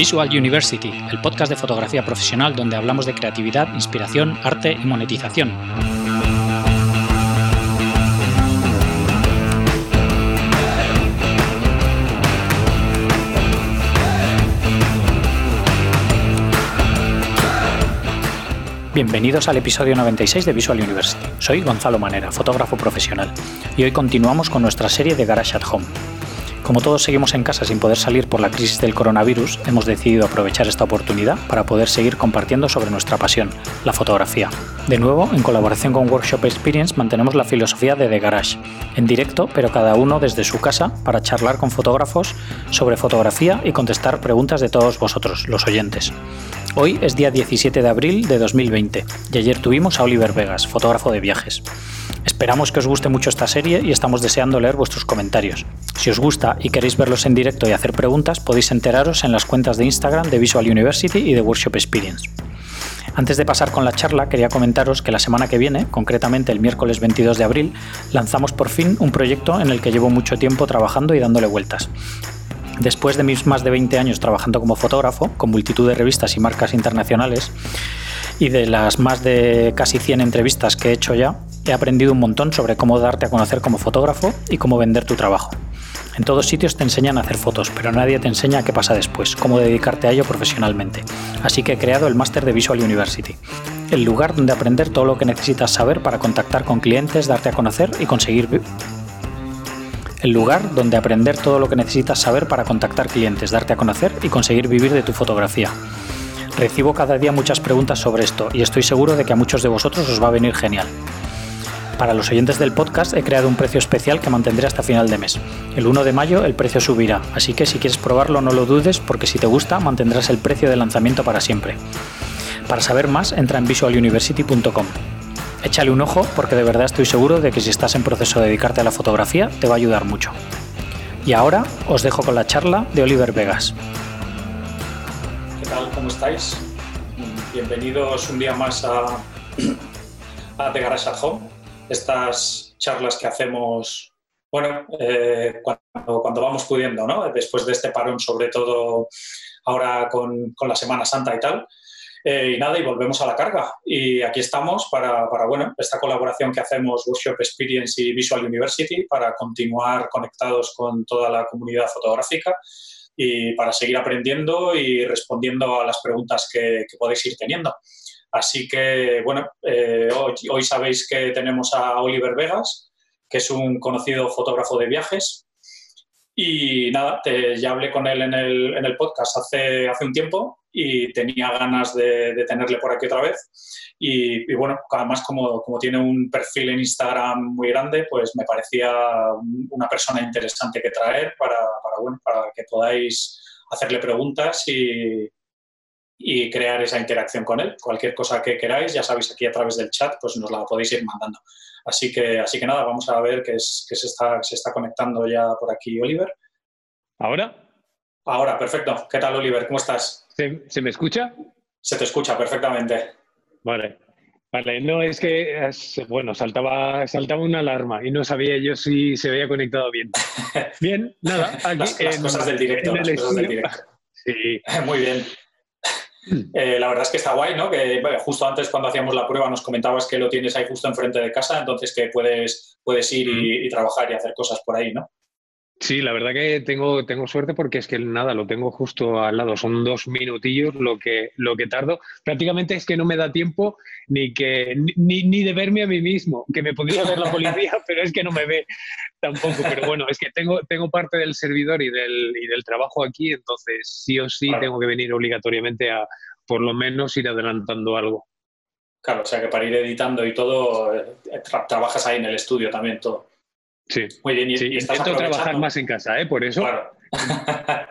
Visual University, el podcast de fotografía profesional donde hablamos de creatividad, inspiración, arte y monetización. Bienvenidos al episodio 96 de Visual University. Soy Gonzalo Manera, fotógrafo profesional, y hoy continuamos con nuestra serie de Garage at Home. Como todos seguimos en casa sin poder salir por la crisis del coronavirus, hemos decidido aprovechar esta oportunidad para poder seguir compartiendo sobre nuestra pasión, la fotografía. De nuevo, en colaboración con Workshop Experience, mantenemos la filosofía de The Garage, en directo, pero cada uno desde su casa, para charlar con fotógrafos sobre fotografía y contestar preguntas de todos vosotros, los oyentes. Hoy es día 17 de abril de 2020 y ayer tuvimos a Oliver Vegas, fotógrafo de viajes. Esperamos que os guste mucho esta serie y estamos deseando leer vuestros comentarios. Si os gusta y queréis verlos en directo y hacer preguntas, podéis enteraros en las cuentas de Instagram de Visual University y de Workshop Experience. Antes de pasar con la charla, quería comentaros que la semana que viene, concretamente el miércoles 22 de abril, lanzamos por fin un proyecto en el que llevo mucho tiempo trabajando y dándole vueltas. Después de mis más de 20 años trabajando como fotógrafo, con multitud de revistas y marcas internacionales, y de las más de casi 100 entrevistas que he hecho ya, he aprendido un montón sobre cómo darte a conocer como fotógrafo y cómo vender tu trabajo. En todos sitios te enseñan a hacer fotos, pero nadie te enseña qué pasa después, cómo dedicarte a ello profesionalmente. Así que he creado el máster de Visual University, el lugar donde aprender todo lo que necesitas saber para contactar con clientes, darte a conocer y conseguir el lugar donde aprender todo lo que necesitas saber para contactar clientes, darte a conocer y conseguir vivir de tu fotografía. Recibo cada día muchas preguntas sobre esto y estoy seguro de que a muchos de vosotros os va a venir genial. Para los oyentes del podcast he creado un precio especial que mantendré hasta final de mes. El 1 de mayo el precio subirá, así que si quieres probarlo no lo dudes porque si te gusta mantendrás el precio de lanzamiento para siempre. Para saber más entra en visualuniversity.com. Échale un ojo porque de verdad estoy seguro de que si estás en proceso de dedicarte a la fotografía te va a ayudar mucho. Y ahora os dejo con la charla de Oliver Vegas. ¿Qué tal? ¿Cómo estáis? Bienvenidos un día más a, a The Garage at Home. Estas charlas que hacemos, bueno, eh, cuando, cuando, vamos pudiendo, ¿no? Después de este parón, sobre todo ahora con, con la Semana Santa y tal. Eh, y nada, y volvemos a la carga. Y aquí estamos para, para, bueno, esta colaboración que hacemos Workshop Experience y Visual University para continuar conectados con toda la comunidad fotográfica y para seguir aprendiendo y respondiendo a las preguntas que, que podéis ir teniendo. Así que, bueno, eh, hoy, hoy sabéis que tenemos a Oliver Vegas, que es un conocido fotógrafo de viajes, y nada, te, ya hablé con él en el, en el, podcast hace, hace un tiempo y tenía ganas de, de tenerle por aquí otra vez. Y, y, bueno, además como, como tiene un perfil en Instagram muy grande, pues me parecía una persona interesante que traer para, para, bueno, para que podáis hacerle preguntas y, y crear esa interacción con él. Cualquier cosa que queráis, ya sabéis aquí a través del chat, pues nos la podéis ir mandando. Así que, así que nada, vamos a ver que, es, que se, está, se está conectando ya por aquí Oliver. ¿Ahora? Ahora, perfecto. ¿Qué tal, Oliver? ¿Cómo estás? ¿Se, ¿se me escucha? Se te escucha perfectamente. Vale. Vale, no es que, es, bueno, saltaba, saltaba una alarma y no sabía yo si se había conectado bien. Bien, nada, aquí las, las en, cosas del directo. en el Las cosas del estudio. directo. Sí, Muy bien. Eh, la verdad es que está guay, ¿no? Que bueno, justo antes cuando hacíamos la prueba nos comentabas que lo tienes ahí justo enfrente de casa, entonces que puedes, puedes ir y, y trabajar y hacer cosas por ahí, ¿no? Sí, la verdad que tengo, tengo suerte porque es que nada, lo tengo justo al lado. Son dos minutillos lo que, lo que tardo. Prácticamente es que no me da tiempo ni, que, ni, ni de verme a mí mismo, que me podría ver la policía, pero es que no me ve tampoco. Pero bueno, es que tengo, tengo parte del servidor y del, y del trabajo aquí, entonces sí o sí Claro. tengo que venir obligatoriamente a por lo menos ir adelantando algo. Claro, o sea que para ir editando y todo, eh, tra- trabajas ahí en el estudio también todo. Sí, Muy bien, y, sí y estás intento trabajar más en casa, ¿eh? Por eso. Claro.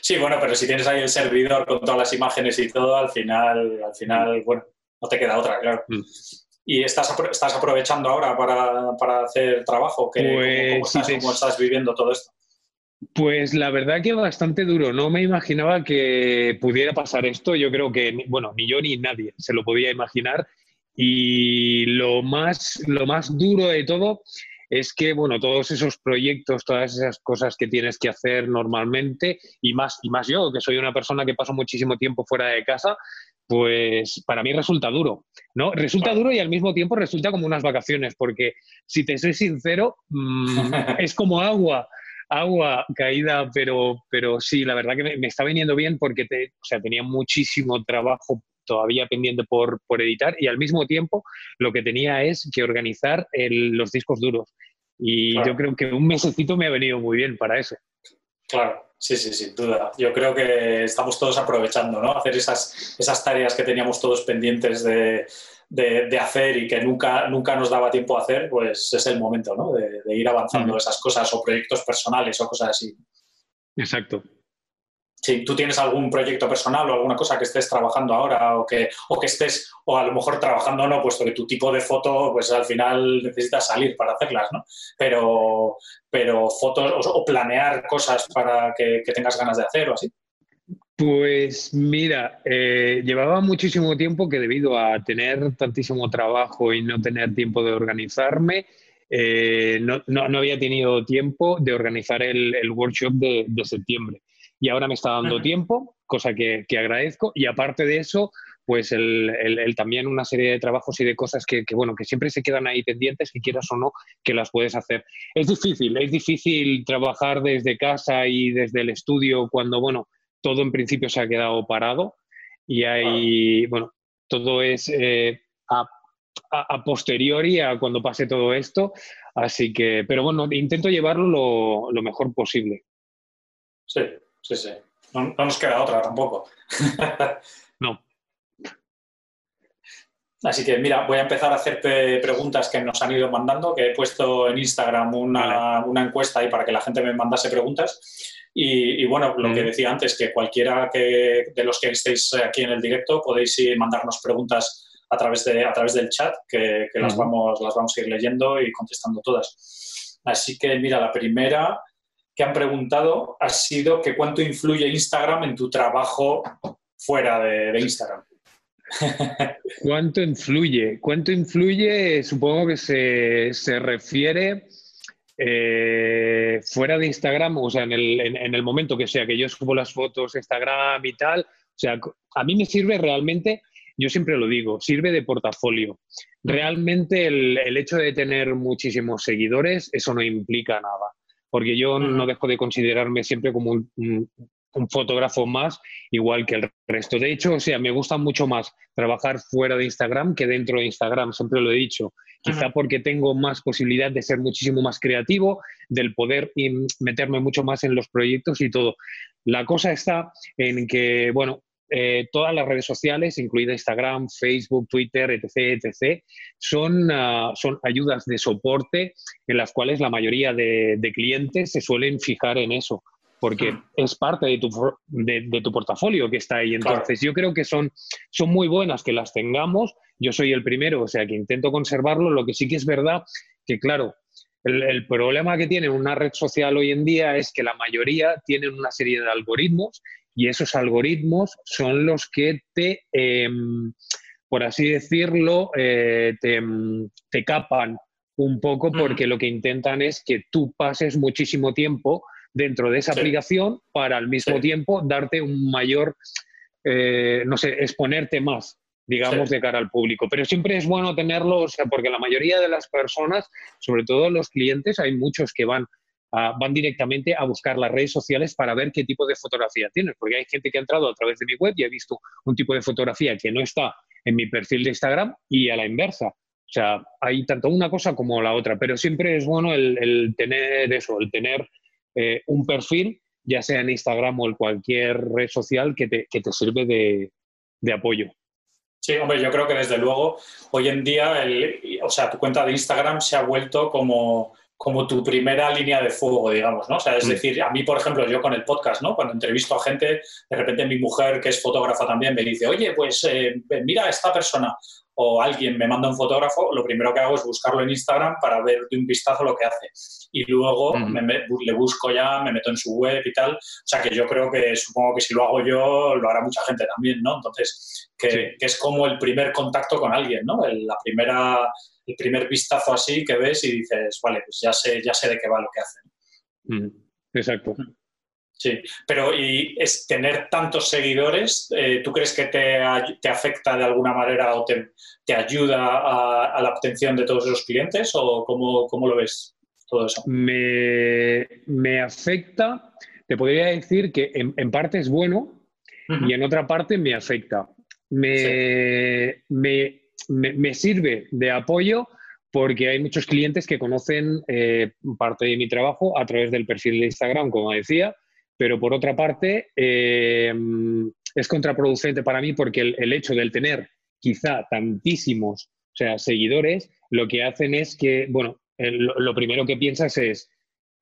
sí, bueno, pero si tienes ahí el servidor con todas las imágenes y todo, al final, al final, bueno, no te queda otra, claro. Mm. ¿Y estás, estás aprovechando ahora para, para hacer trabajo? ¿Qué- cómo- cómo, Pues, estás, sí, cómo estás viviendo todo esto? Pues la verdad que bastante duro. No me imaginaba que pudiera pasar esto. Yo creo que, bueno, ni yo ni nadie se lo podía imaginar. Y lo más, lo más duro de todo es que, bueno, todos esos proyectos, todas esas cosas que tienes que hacer normalmente, y más, y más yo, que soy una persona que paso muchísimo tiempo fuera de casa, pues para mí resulta duro, ¿no? Resulta duro y al mismo tiempo resulta como unas vacaciones, porque si te soy sincero, mm, es como agua, agua caída, pero, pero sí, la verdad que me, está viniendo bien porque te, o sea, tenía muchísimo trabajo todavía pendiente por, por, editar y al mismo tiempo lo que tenía es que organizar los discos duros. Y yo creo que un mesecito me ha venido muy bien para eso. Claro, sí, sí, sin duda. Yo creo que estamos todos aprovechando, ¿no? Hacer esas, esas tareas que teníamos todos pendientes de, de, hacer y que nunca, nunca nos daba tiempo a hacer, pues es el momento, ¿no? De, ir avanzando esas cosas o proyectos personales o cosas así. Exacto. Si tú tienes algún proyecto personal o alguna cosa que estés trabajando ahora o que, o que estés, o a lo mejor trabajando no, puesto que tu tipo de foto, pues al final necesitas salir para hacerlas, ¿no? Pero, pero fotos o, planear cosas para que, que tengas ganas de hacer o así. Pues mira, eh, llevaba muchísimo tiempo que debido a tener tantísimo trabajo y no tener tiempo de organizarme, eh, no, había tenido tiempo de organizar el, workshop de, septiembre. Y ahora me está dando tiempo, cosa que, agradezco. Y aparte de eso, pues el, también una serie de trabajos y de cosas que, que, bueno, que siempre se quedan ahí pendientes, que quieras o no, que las puedes hacer. Es difícil, es difícil trabajar desde casa y desde el estudio cuando, bueno, todo en principio se ha quedado parado y hay, bueno, todo es eh, a, posteriori a cuando pase todo esto. Así que, pero bueno, intento llevarlo lo, mejor posible. Sí, sí, sí. No, nos queda otra tampoco. no. Así que mira, voy a empezar a hacerte preguntas que nos han ido mandando, que he puesto en Instagram una, una encuesta ahí para que la gente me mandase preguntas. Y, bueno, lo que decía antes, que cualquiera que, de los que estéis aquí en el directo podéis mandarnos preguntas a través, de, a través del chat, que, las, vamos, las vamos a ir leyendo y contestando todas. Así que mira, la primera que han preguntado ha sido que cuánto influye Instagram en tu trabajo fuera de, Instagram. ¿Cuánto influye? ¿Cuánto influye? Supongo que se, se refiere eh, fuera de Instagram, o sea, en el, en, el, momento que sea que yo subo las fotos Instagram y tal, o sea, a mí me sirve realmente, yo siempre lo digo, sirve de portafolio. Realmente el, el hecho de tener muchísimos seguidores, eso no implica nada, porque yo no dejo de considerarme siempre como un, un fotógrafo más, igual que el resto. De hecho, o sea, me gusta mucho más trabajar fuera de Instagram que dentro de Instagram, siempre lo he dicho. Quizá porque tengo más posibilidad de ser muchísimo más creativo, del poder meterme mucho más en los proyectos y todo. La cosa está en que, bueno, eh, todas las redes sociales, incluida Instagram, Facebook, Twitter, etc., etc., son, ah, son ayudas de soporte en las cuales la mayoría de clientes se suelen fijar en eso porque hmm. es parte de tu, de, tu portafolio que está ahí. Entonces, yo creo que son, son muy buenas que las tengamos. Yo soy el primero, o sea, que intento conservarlo. Lo que sí que es verdad que, claro, el, problema que tiene una red social hoy en día es que la mayoría tienen una serie de algoritmos y esos algoritmos son los que te, em, por así decirlo, eh, te, te capan un poco porque lo que intentan es que tú pases muchísimo tiempo dentro de esa aplicación para al mismo tiempo darte un mayor, eh, no sé, exponerte más, digamos, de cara al público. Pero siempre es bueno tenerlo, o sea, porque la mayoría de las personas, sobre todo los clientes, hay muchos que van van directamente a buscar las redes sociales para ver qué tipo de fotografía tienes, porque hay gente que ha entrado a través de mi web y ha visto un tipo de fotografía que no está en mi perfil de Instagram y a la inversa. O sea, hay tanto una cosa como la otra, pero siempre es bueno el, tener eso, el tener eh, un perfil, ya sea en Instagram o en cualquier red social que te, que te sirve de, de, apoyo. Sí, hombre, yo creo que desde luego hoy en día, el, o sea, tu cuenta de Instagram se ha vuelto como, como tu primera línea de fuego, digamos, ¿no? O sea, es mm. decir, a mí, por ejemplo, yo con el podcast, ¿no? Cuando entrevisto a gente, de repente mi mujer, que es fotógrafa también, me dice, oye, pues eh, mira a esta persona o alguien me manda un fotógrafo, lo primero que hago es buscarlo en Instagram para ver de un vistazo lo que hace. Y luego le busco ya, me meto en su web y tal. O sea que yo creo que supongo que si lo hago yo, lo hará mucha gente también, ¿no? Entonces, que, es como el primer contacto con alguien, ¿no? la primera el primer vistazo así que ves y dices, vale, pues ya sé, ya sé de qué va lo que hacen. Mm, exacto. Mm. Sí, pero ¿y es tener tantos seguidores, eh, tú crees que te, te, afecta de alguna manera o te, te ayuda a, la obtención de todos esos clientes o cómo, cómo lo ves todo eso? Me, me, afecta, te podría decir que en, en parte es bueno y en otra parte me afecta. Me, me, me, sirve de apoyo porque hay muchos clientes que conocen eh, parte de mi trabajo a través del perfil de Instagram, como decía, pero por otra parte eh, es contraproducente para mí porque el, hecho de tener quizá tantísimos o sea, seguidores, lo que hacen es que, bueno, lo primero que piensas es,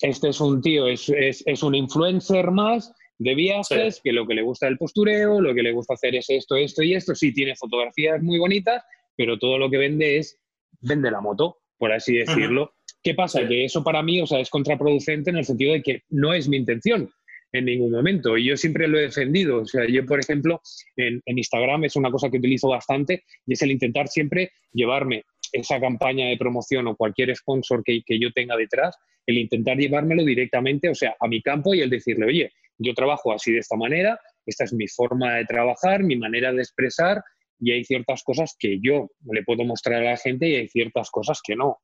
este es un tío, es, es, un influencer más de viajes, que lo que le gusta el postureo, lo que le gusta hacer es esto, esto y esto, sí tiene fotografías muy bonitas, pero todo lo que vende es, vende la moto, por así decirlo. ¿Qué pasa? Que eso para mí, o sea, es contraproducente en el sentido de que no es mi intención en ningún momento. Y yo siempre lo he defendido. O sea, yo, por ejemplo, en, Instagram es una cosa que utilizo bastante y es el intentar siempre llevarme esa campaña de promoción o cualquier sponsor que, que, yo tenga detrás, el intentar llevármelo directamente, o sea, a mi campo y el decirle, oye, yo trabajo así de esta manera, esta es mi forma de trabajar, mi manera de expresar y hay ciertas cosas que yo le puedo mostrar a la gente y hay ciertas cosas que no.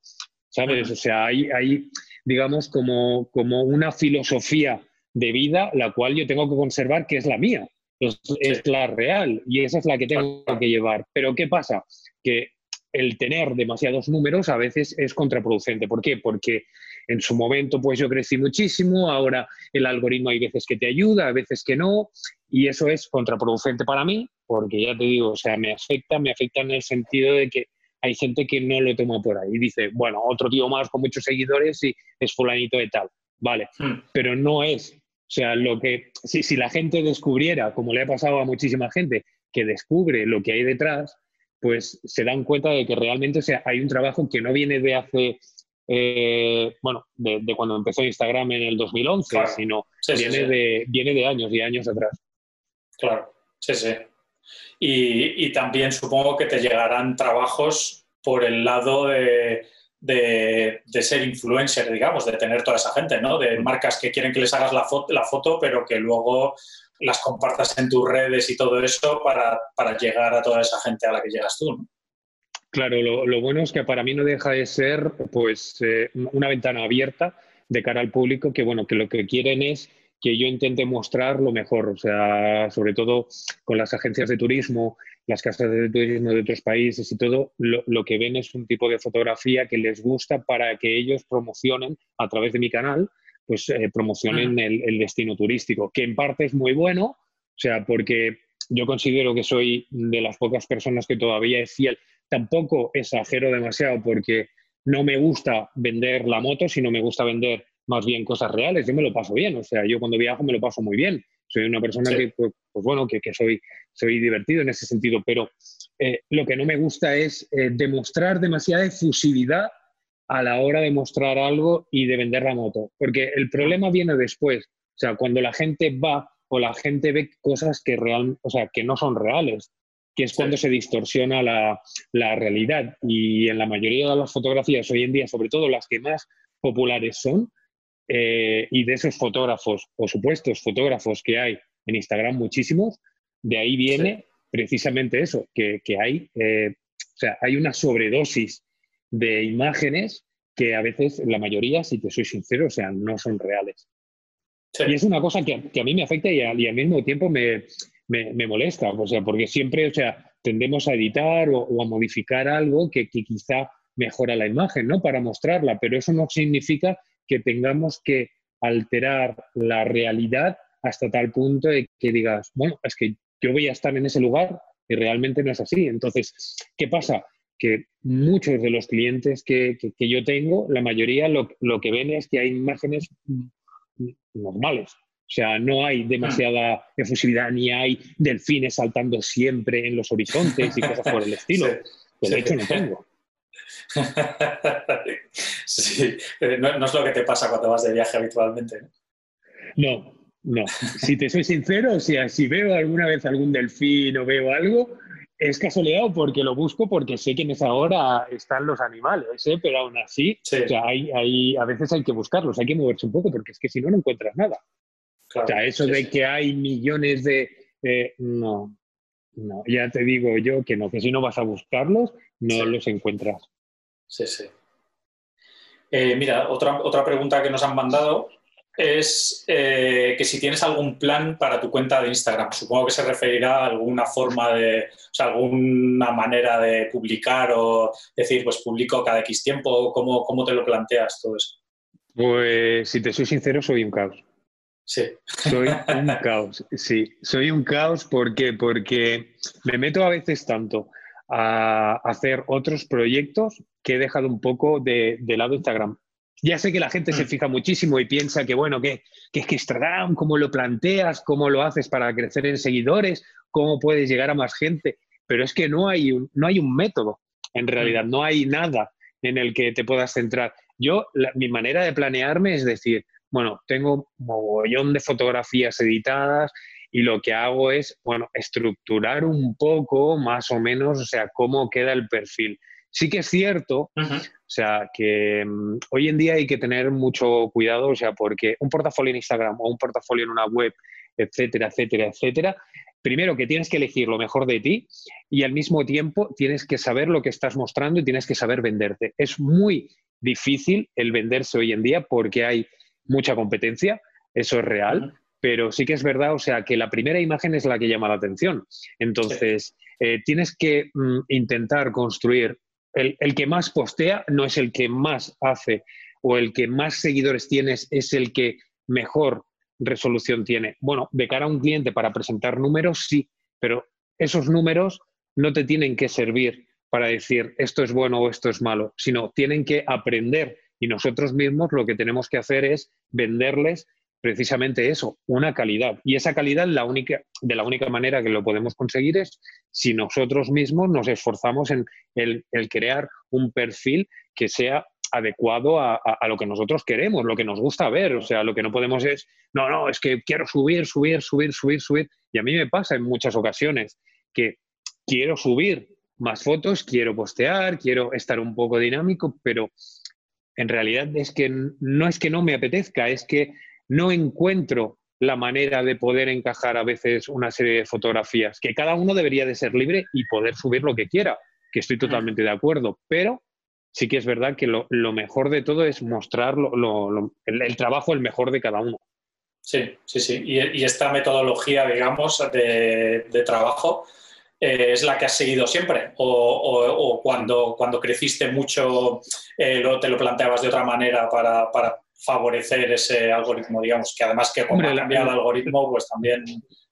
¿Sabes? O sea, hay, hay digamos, como, como una filosofía de vida, la cual yo tengo que conservar, que es la mía, es, es la real y esa es la que tengo que llevar. Pero ¿qué pasa? Que el tener demasiados números a veces es contraproducente. ¿Por qué? Porque en su momento pues yo crecí muchísimo, ahora el algoritmo hay veces que te ayuda, a veces que no, y eso es contraproducente para mí, porque ya te digo, o sea, me afecta, me afecta en el sentido de que hay gente que no lo toma por ahí y dice, bueno, otro tío más con muchos seguidores y es fulanito de tal. Vale, hmm. pero no es o sea, lo que, si, si la gente descubriera, como le ha pasado a muchísima gente, que descubre lo que hay detrás, pues se dan cuenta de que realmente o sea, hay un trabajo que no viene de hace, eh, bueno, de, cuando empezó Instagram en el 2011, sino viene, De, viene de años y años atrás. Claro, sí, sí. Y, también supongo que te llegarán trabajos por el lado de, de, ser influencer, digamos, de tener toda esa gente, ¿no? De marcas que quieren que les hagas la foto, la foto pero que luego las compartas en tus redes y todo eso para, llegar a toda esa gente a la que llegas tú, ¿no? Claro, lo, bueno es que para mí no deja de ser pues eh, una ventana abierta de cara al público que bueno que lo que quieren es que yo intente mostrar lo mejor, o sea, sobre todo con las agencias de turismo, las casas de turismo de otros países y todo, lo, que ven es un tipo de fotografía que les gusta para que ellos promocionen a través de mi canal, pues eh, promocionen el, destino turístico, que en parte es muy bueno, o sea, porque yo considero que soy de las pocas personas que todavía es fiel. Tampoco exagero demasiado porque no me gusta vender la moto, sino me gusta vender más bien cosas reales. Yo me lo paso bien, o sea, yo cuando viajo me lo paso muy bien. Soy una persona que, pues, pues, bueno, que, que, soy, soy divertido en ese sentido, pero eh, lo que no me gusta es eh, demostrar demasiada efusividad a la hora de mostrar algo y de vender la moto, porque el problema viene después, o sea, cuando la gente va o la gente ve cosas que, real, o sea, que no son reales, que es cuando se distorsiona la, la, realidad. Y en la mayoría de las fotografías hoy en día, sobre todo las que más populares son, eh, y de esos fotógrafos o supuestos fotógrafos que hay en Instagram muchísimos, de ahí viene precisamente eso, que, hay, eh, o sea, hay una sobredosis de imágenes que a veces, la mayoría, si te soy sincero, o sea, no son reales. Y es una cosa que, a mí me afecta y, al mismo tiempo me, molesta, o sea, porque siempre, o sea, tendemos a editar o, a modificar algo que, que, quizá mejora la imagen, ¿no? Para mostrarla, pero eso no significa que tengamos que alterar la realidad hasta tal punto de que digas, bueno, es que yo voy a estar en ese lugar y realmente no es así. Entonces, ¿qué pasa? Que muchos de los clientes que, yo tengo, la mayoría lo, que ven es que hay imágenes normales. O sea, no hay demasiada efusividad, ni hay delfines saltando siempre en los horizontes y cosas por el estilo. de hecho no tengo. sí, eh, no, es lo que te pasa cuando vas de viaje habitualmente. No, no. Si te soy sincero, si, si veo alguna vez algún delfín o veo algo, es casualidad porque lo busco porque sé que en esa hora están los animales, ¿eh? pero aún así, o sea, hay, hay, a veces hay que buscarlos, hay que moverse un poco porque es que si no, no encuentras nada. o sea, eso de que hay millones de... Eh, no, no, ya te digo yo que no, que si no vas a buscarlos, no los encuentras. Sí, sí. Eh, mira, otra, otra pregunta que nos han mandado es eh, que si tienes algún plan para tu cuenta de Instagram. Supongo que se referirá a alguna forma de, o sea, alguna manera de publicar o decir, pues publico cada X tiempo. ¿Cómo, cómo te lo planteas todo eso? Pues si te soy sincero, soy un caos. Sí. Soy un caos, sí. Soy un caos porque, porque me meto a veces tanto a hacer otros proyectos que he dejado un poco de, de lado Instagram. Ya sé que la gente se mm. fija muchísimo y piensa que, bueno, que, es que Instagram, cómo lo planteas, cómo lo haces para crecer en seguidores, cómo puedes llegar a más gente, pero es que no hay un, no hay un método, en realidad, mm. no hay nada en el que te puedas centrar. Yo, mi manera de planearme es decir, bueno, tengo un mogollón de fotografías editadas y lo que hago es, bueno, estructurar un poco más o menos, o sea, cómo queda el perfil. Sí que es cierto, o sea, que mm, hoy en día hay que tener mucho cuidado, o sea, porque un portafolio en Instagram o un portafolio en una web, etcétera, etcétera, etcétera, primero que tienes que elegir lo mejor de ti y al mismo tiempo tienes que saber lo que estás mostrando y tienes que saber venderte. Es muy difícil el venderse hoy en día porque hay mucha competencia, eso es real, pero sí que es verdad, o sea, que la primera imagen es la que llama la atención. Entonces, eh, tienes que mm, intentar construir el, que más postea no es el que más hace o el que más seguidores tienes es el que mejor resolución tiene. Bueno, de cara a un cliente para presentar números, sí, pero esos números no te tienen que servir para decir esto es bueno o esto es malo, sino tienen que aprender y nosotros mismos lo que tenemos que hacer es venderles precisamente eso, una calidad. Y esa calidad la única, de la única manera que lo podemos conseguir es si nosotros mismos nos esforzamos en el, crear un perfil que sea adecuado a, lo que nosotros queremos, lo que nos gusta ver. O sea, lo que no podemos es, no, no, es que quiero subir, subir, subir, subir, subir. Y a mí me pasa en muchas ocasiones que quiero subir más fotos, quiero postear, quiero estar un poco dinámico, pero en realidad es que no es que no me apetezca, es que no encuentro la manera de poder encajar a veces una serie de fotografías, que cada uno debería de ser libre y poder subir lo que quiera, que estoy totalmente de acuerdo, pero sí que es verdad que lo, mejor de todo es mostrar el, trabajo, el mejor de cada uno. Sí, sí, sí. Y, esta metodología, digamos, de, trabajo eh, es la que has seguido siempre? ¿O, cuando, cuando creciste mucho eh, te lo planteabas de otra manera para, para favorecer ese algoritmo, digamos, que además que como ha cambiado el algoritmo, pues también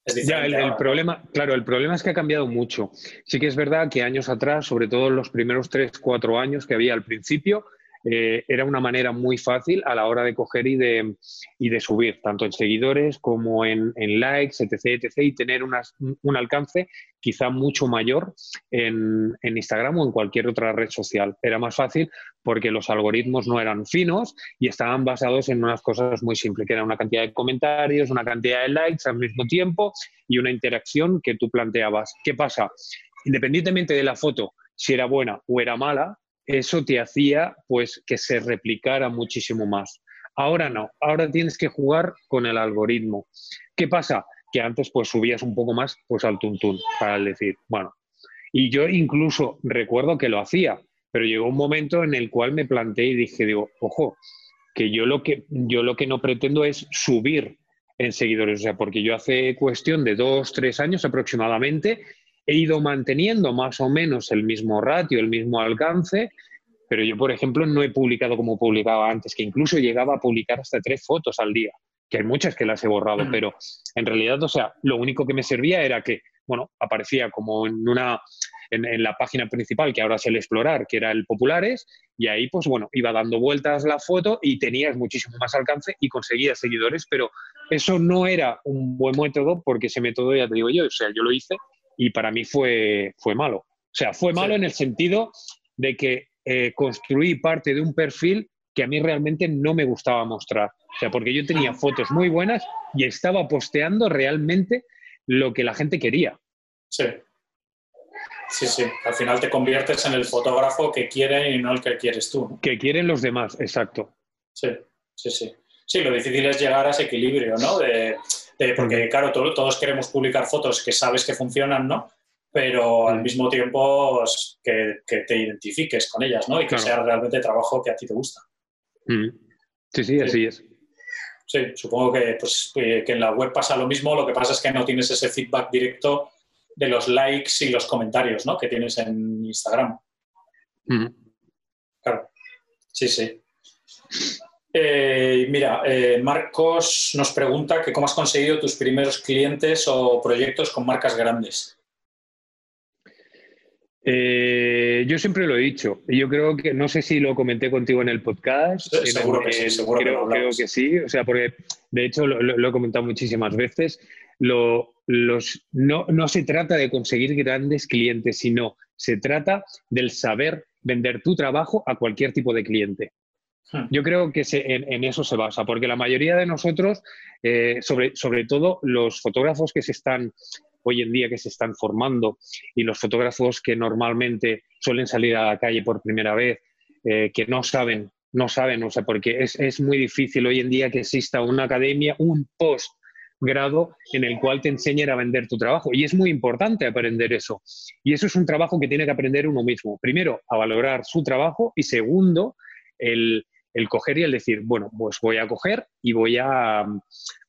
es diferente. Ya, el, problema, claro, el problema es que ha cambiado mucho. Sí que es verdad que años atrás, sobre todo los primeros tres, cuatro años que había al principio, eh, era una manera muy fácil a la hora de coger y de, subir, tanto en seguidores como en, likes, etc., etc., y tener un alcance quizá mucho mayor en, en, Instagram o en cualquier otra red social. Era más fácil porque los algoritmos no eran finos y estaban basados en unas cosas muy simples, que era una cantidad de comentarios, una cantidad de likes al mismo tiempo y una interacción que tú planteabas. ¿Qué pasa? Independientemente de la foto, si era buena o era mala, eso te hacía pues que se replicara muchísimo más. Ahora no, ahora tienes que jugar con el algoritmo. ¿Qué pasa? Que antes pues subías un poco más pues al tuntún para decir, bueno, y yo incluso recuerdo que lo hacía, pero llegó un momento en el cual me planteé y dije, digo, ojo, que yo lo que, yo lo que no pretendo es subir en seguidores, o sea, porque yo hace cuestión de dos, tres años aproximadamente he ido manteniendo más o menos el mismo ratio, el mismo alcance, pero yo, por ejemplo, no he publicado como publicaba antes, que incluso llegaba a publicar hasta tres fotos al día, que hay muchas que las he borrado, pero en realidad, o sea, lo único que me servía era que, bueno, aparecía como en una, en, la página principal, que ahora es el explorar, que era el populares, y ahí, pues bueno, iba dando vueltas la foto y tenías muchísimo más alcance y conseguías seguidores, pero eso no era un buen método porque ese método, ya te digo yo, o sea, yo lo hice y para mí fue, fue malo. O sea, fue malo en el sentido de que eh, construí parte de un perfil que a mí realmente no me gustaba mostrar. O sea, porque yo tenía fotos muy buenas y estaba posteando realmente lo que la gente quería. Sí. Sí, sí. Al final te conviertes en el fotógrafo que quieren y no el que quieres tú. Que quieren los demás, exacto. Sí, sí, sí. Sí, lo difícil es llegar a ese equilibrio, ¿no? De, porque, claro, todos queremos publicar fotos que sabes que funcionan, ¿no? Pero al mismo tiempo que, te identifiques con ellas, ¿no? Y que sea realmente trabajo que a ti te gusta. Sí, sí, así es. Sí, supongo que, pues, que en la web pasa lo mismo, lo que pasa es que no tienes ese feedback directo de los likes y los comentarios ¿no? que tienes en Instagram. Claro, sí, sí. Eh, mira, eh, Marcos nos pregunta que cómo has conseguido tus primeros clientes o proyectos con marcas grandes. Eh, yo siempre lo he dicho. Yo creo que, no sé si lo comenté contigo en el podcast. seguro que sí, seguro creo, que, creo que sí. O sea, porque de hecho lo, he comentado muchísimas veces. Lo, los, no, no se trata de conseguir grandes clientes, sino se trata del saber vender tu trabajo a cualquier tipo de cliente. Hmm. Yo creo que en, eso se basa, porque la mayoría de nosotros, eh, sobre, sobre todo los fotógrafos que se están hoy en día que se están formando y los fotógrafos que normalmente suelen salir a la calle por primera vez, eh, que no saben, no saben, o sea, porque es, es, muy difícil hoy en día que exista una academia, un post grado en el cual te enseñen a vender tu trabajo. Y es muy importante aprender eso. Y eso es un trabajo que tiene que aprender uno mismo. Primero, a valorar su trabajo y segundo, el, el coger y el decir, bueno, pues voy a coger y voy a,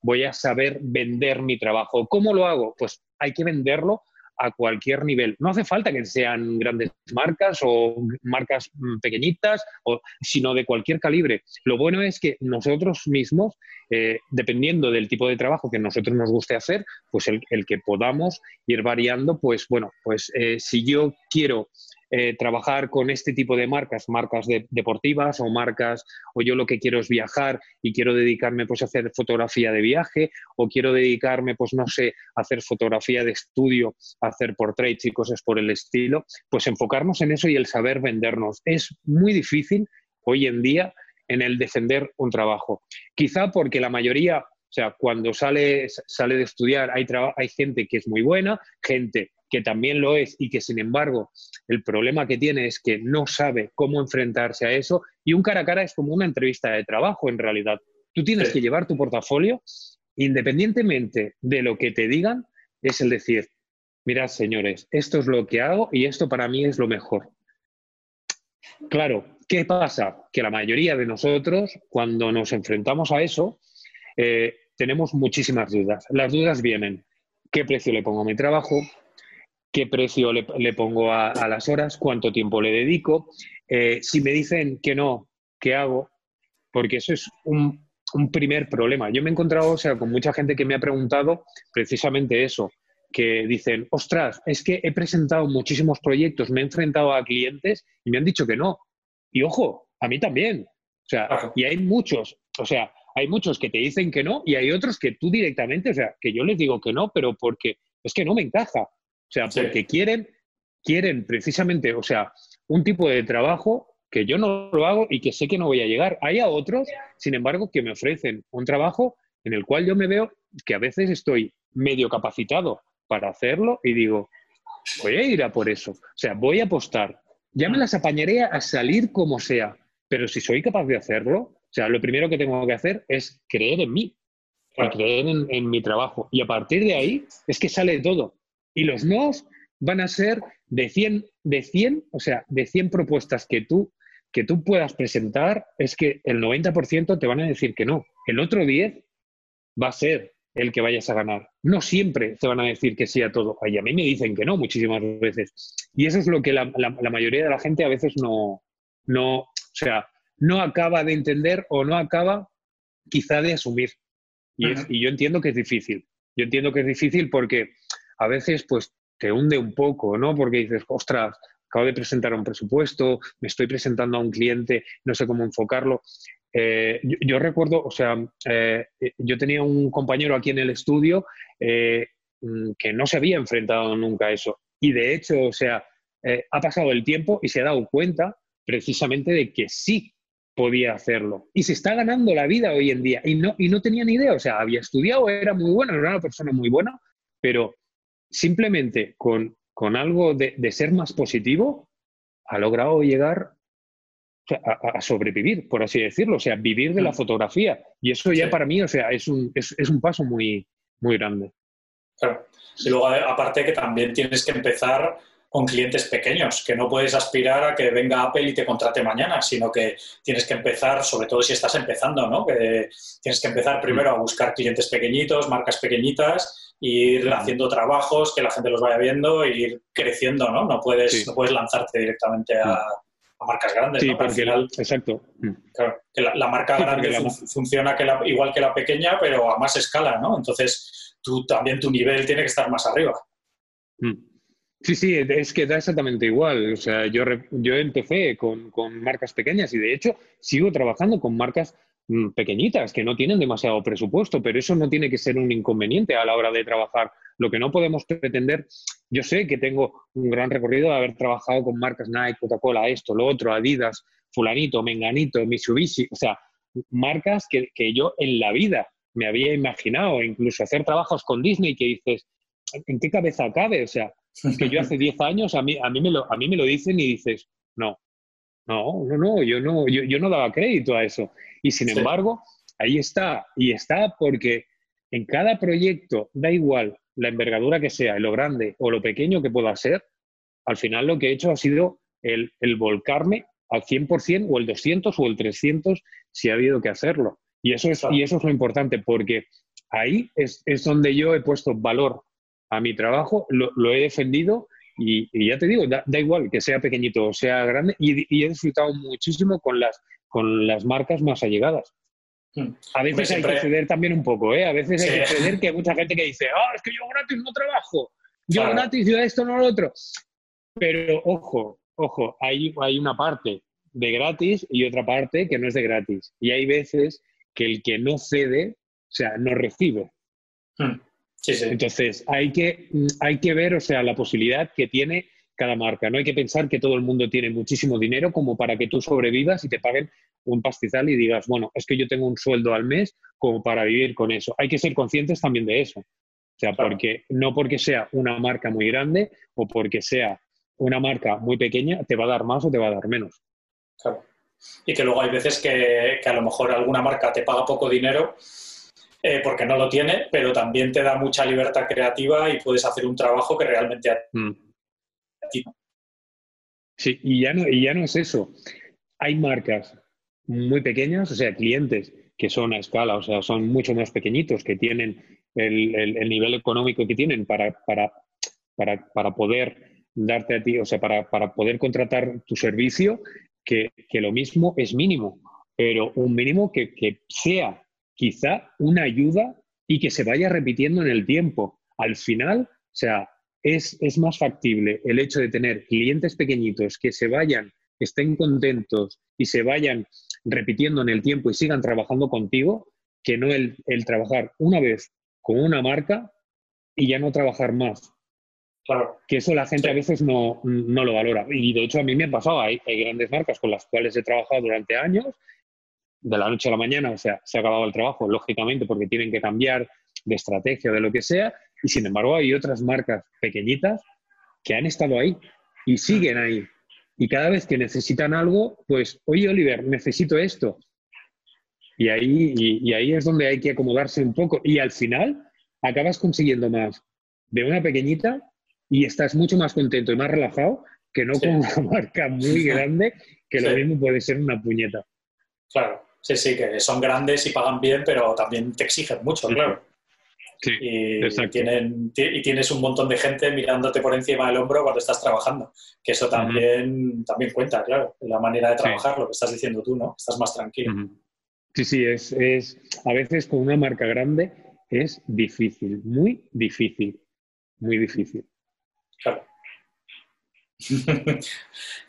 voy a saber vender mi trabajo. ¿Cómo lo hago? Pues hay que venderlo a cualquier nivel. No hace falta que sean grandes marcas o marcas mm, pequeñitas, o, sino de cualquier calibre. Lo bueno es que nosotros mismos, eh, dependiendo del tipo de trabajo que nosotros nos guste hacer, pues el, que podamos ir variando, pues bueno, pues eh, si yo quiero eh, trabajar con este tipo de marcas, marcas deportivas o marcas, o yo lo que quiero es viajar y quiero dedicarme pues a hacer fotografía de viaje o quiero dedicarme pues no sé, a hacer fotografía de estudio, a hacer portraits y cosas por el estilo, pues enfocarnos en eso y el saber vendernos. Es muy difícil hoy en día en el defender un trabajo. Quizá porque la mayoría, o sea, cuando sale, sale de estudiar hay, hay gente que es muy buena, gente que también lo es y que sin embargo el problema que tiene es que no sabe cómo enfrentarse a eso y un cara a cara es como una entrevista de trabajo en realidad. Tú tienes que llevar tu portafolio independientemente de lo que te digan, es el decir, mirad señores, esto es lo que hago y esto para mí es lo mejor. Claro, ¿qué pasa? Que la mayoría de nosotros, cuando nos enfrentamos a eso, eh, tenemos muchísimas dudas. Las dudas vienen, ¿qué precio le pongo a mi trabajo? Qué precio le, pongo a, las horas, cuánto tiempo le dedico. Eh, si me dicen que no, ¿qué hago? Porque eso es un, primer problema. Yo me he encontrado o sea, con mucha gente que me ha preguntado precisamente eso, que dicen, ostras, es que he presentado muchísimos proyectos, me he enfrentado a clientes y me han dicho que no. Y ojo, a mí también. O sea, y hay muchos, o sea, hay muchos que te dicen que no y hay otros que tú directamente, o sea, que yo les digo que no, pero porque es que no me encaja. O sea, porque quieren, quieren precisamente, o sea, un tipo de trabajo que yo no lo hago y que sé que no voy a llegar. Hay a otros, sin embargo, que me ofrecen un trabajo en el cual yo me veo que a veces estoy medio capacitado para hacerlo y digo, voy a ir a por eso. O sea, voy a apostar. Ya me las apañaré a salir como sea, pero si soy capaz de hacerlo, o sea, lo primero que tengo que hacer es creer en mí, creer en, en mi trabajo. Y a partir de ahí es que sale todo. Y los no van a ser de 100, de 100, o sea, de 100 propuestas que tú, que tú puedas presentar, es que el 90% te van a decir que no. El otro 10 va a ser el que vayas a ganar. No siempre te van a decir que sí a todo. Y a mí me dicen que no muchísimas veces. Y eso es lo que la, mayoría de la gente a veces no, no, o sea, no acaba de entender o no acaba quizá de asumir. Y, y yo entiendo que es difícil. Yo entiendo que es difícil porque a veces pues te hunde un poco, ¿no? Porque dices, ostras, acabo de presentar un presupuesto, me estoy presentando a un cliente, no sé cómo enfocarlo. Eh, yo, recuerdo, o sea, eh, yo tenía un compañero aquí en el estudio eh, mm, que no se había enfrentado nunca a eso. Y de hecho, o sea, ha pasado el tiempo y se ha dado cuenta precisamente de que sí podía hacerlo. Y se está ganando la vida hoy en día. Y no, y no tenía ni idea, o sea, había estudiado, era muy bueno, era una persona muy buena, pero simplemente con con algo de, ser más positivo, ha logrado llegar a, sobrevivir, por así decirlo, o sea, vivir de la mm. fotografía. Y eso ya para mí, o sea, es un, es, un paso muy, muy grande. Claro. Y luego, aparte que también tienes que empezar con clientes pequeños, que no puedes aspirar a que venga Apple y te contrate mañana, sino que tienes que empezar, sobre todo si estás empezando, ¿no? Que tienes que empezar primero a buscar clientes pequeñitos, marcas pequeñitas, ir haciendo trabajos, que la gente los vaya viendo e ir creciendo, ¿no? No puedes, no puedes lanzarte directamente a, marcas grandes, sí, Porque, final, exacto. Claro, que la, marca grande funciona que igual que la pequeña, pero a más escala, ¿no? Entonces, tú, también tu nivel tiene que estar más arriba. Sí, sí, es que da exactamente igual. O sea, yo, yo empecé con, con marcas pequeñas y de hecho sigo trabajando con marcas pequeñitas que no tienen demasiado presupuesto, pero eso no tiene que ser un inconveniente a la hora de trabajar. Lo que no podemos pretender, yo sé que tengo un gran recorrido de haber trabajado con marcas Nike, Coca-Cola, esto, lo otro, Adidas, fulanito, menganito, Mitsubishi, o sea, marcas que, que yo en la vida me había imaginado, incluso hacer trabajos con Disney que dices, ¿en qué cabeza cabe? O sea, que yo hace 10 años, a mí, a, mí me lo, a mí me lo dicen y dices, no, no, no, no, yo no, yo, yo no daba crédito a eso. Y sin embargo, ahí está, y está porque en cada proyecto, da igual la envergadura que sea, lo grande o lo pequeño que pueda ser, al final lo que he hecho ha sido el, el volcarme al 100% o el 200 o el 300 si ha habido que hacerlo. Y eso es, y eso es lo importante, porque ahí es, es donde yo he puesto valor a mi trabajo, lo, he defendido y, ya te digo, da, igual que sea pequeñito o sea grande y, he disfrutado muchísimo con las, con las marcas más allegadas. Hmm. A veces hay que ceder también un poco, ¿eh? A veces hay que ceder que hay mucha gente que dice, ah, es que yo gratis no trabajo, yo gratis yo esto, no lo otro. Pero ojo, ojo, hay, hay una parte de gratis y otra parte que no es de gratis. Y hay veces que el que no cede, o sea, no recibe. Hmm. Entonces, hay que, hay que ver, o sea, la posibilidad que tiene cada marca. No hay que pensar que todo el mundo tiene muchísimo dinero como para que tú sobrevivas y te paguen un pastizal y digas, bueno, es que yo tengo un sueldo al mes como para vivir con eso. Hay que ser conscientes también de eso. O sea, porque no porque sea una marca muy grande o porque sea una marca muy pequeña, te va a dar más o te va a dar menos. Claro. Y que luego hay veces que, que a lo mejor alguna marca te paga poco dinero eh, porque no lo tiene, pero también te da mucha libertad creativa y puedes hacer un trabajo que realmente mm. Sí, y ya, no, y ya no es eso. Hay marcas muy pequeñas, o sea, clientes que son a escala, o sea, son mucho más pequeñitos, que tienen el, nivel económico que tienen para, para, para, poder darte a ti, o sea, para, poder contratar tu servicio, que, lo mismo es mínimo, pero un mínimo que, que sea quizá una ayuda y que se vaya repitiendo en el tiempo. Al final, o sea, es, es más factible el hecho de tener clientes pequeñitos que se vayan, estén contentos y se vayan repitiendo en el tiempo y sigan trabajando contigo, que no el, trabajar una vez con una marca y ya no trabajar más. Claro. Que eso la gente a veces no, lo valora. Y de hecho a mí me ha pasado, hay, hay, grandes marcas con las cuales he trabajado durante años de la noche a la mañana, o sea, se ha acabado el trabajo, lógicamente, porque tienen que cambiar de estrategia, de lo que sea, y sin embargo hay otras marcas pequeñitas que han estado ahí y siguen ahí. Y cada vez que necesitan algo, pues, oye Oliver, necesito esto. Y ahí, y, ahí es donde hay que acomodarse un poco. Y al final acabas consiguiendo más de una pequeñita y estás mucho más contento y más relajado que no con una marca muy grande que lo mismo puede ser una puñeta. Claro. Sí, sí, que son grandes y pagan bien, pero también te exigen mucho, claro. Sí, y, tienen, y tienes un montón de gente mirándote por encima del hombro cuando estás trabajando, que eso también, también cuenta, claro, la manera de trabajar, lo que estás diciendo tú, ¿no? Estás más tranquilo. Sí, sí, es, es, a veces con una marca grande es difícil, muy difícil, muy difícil. Claro.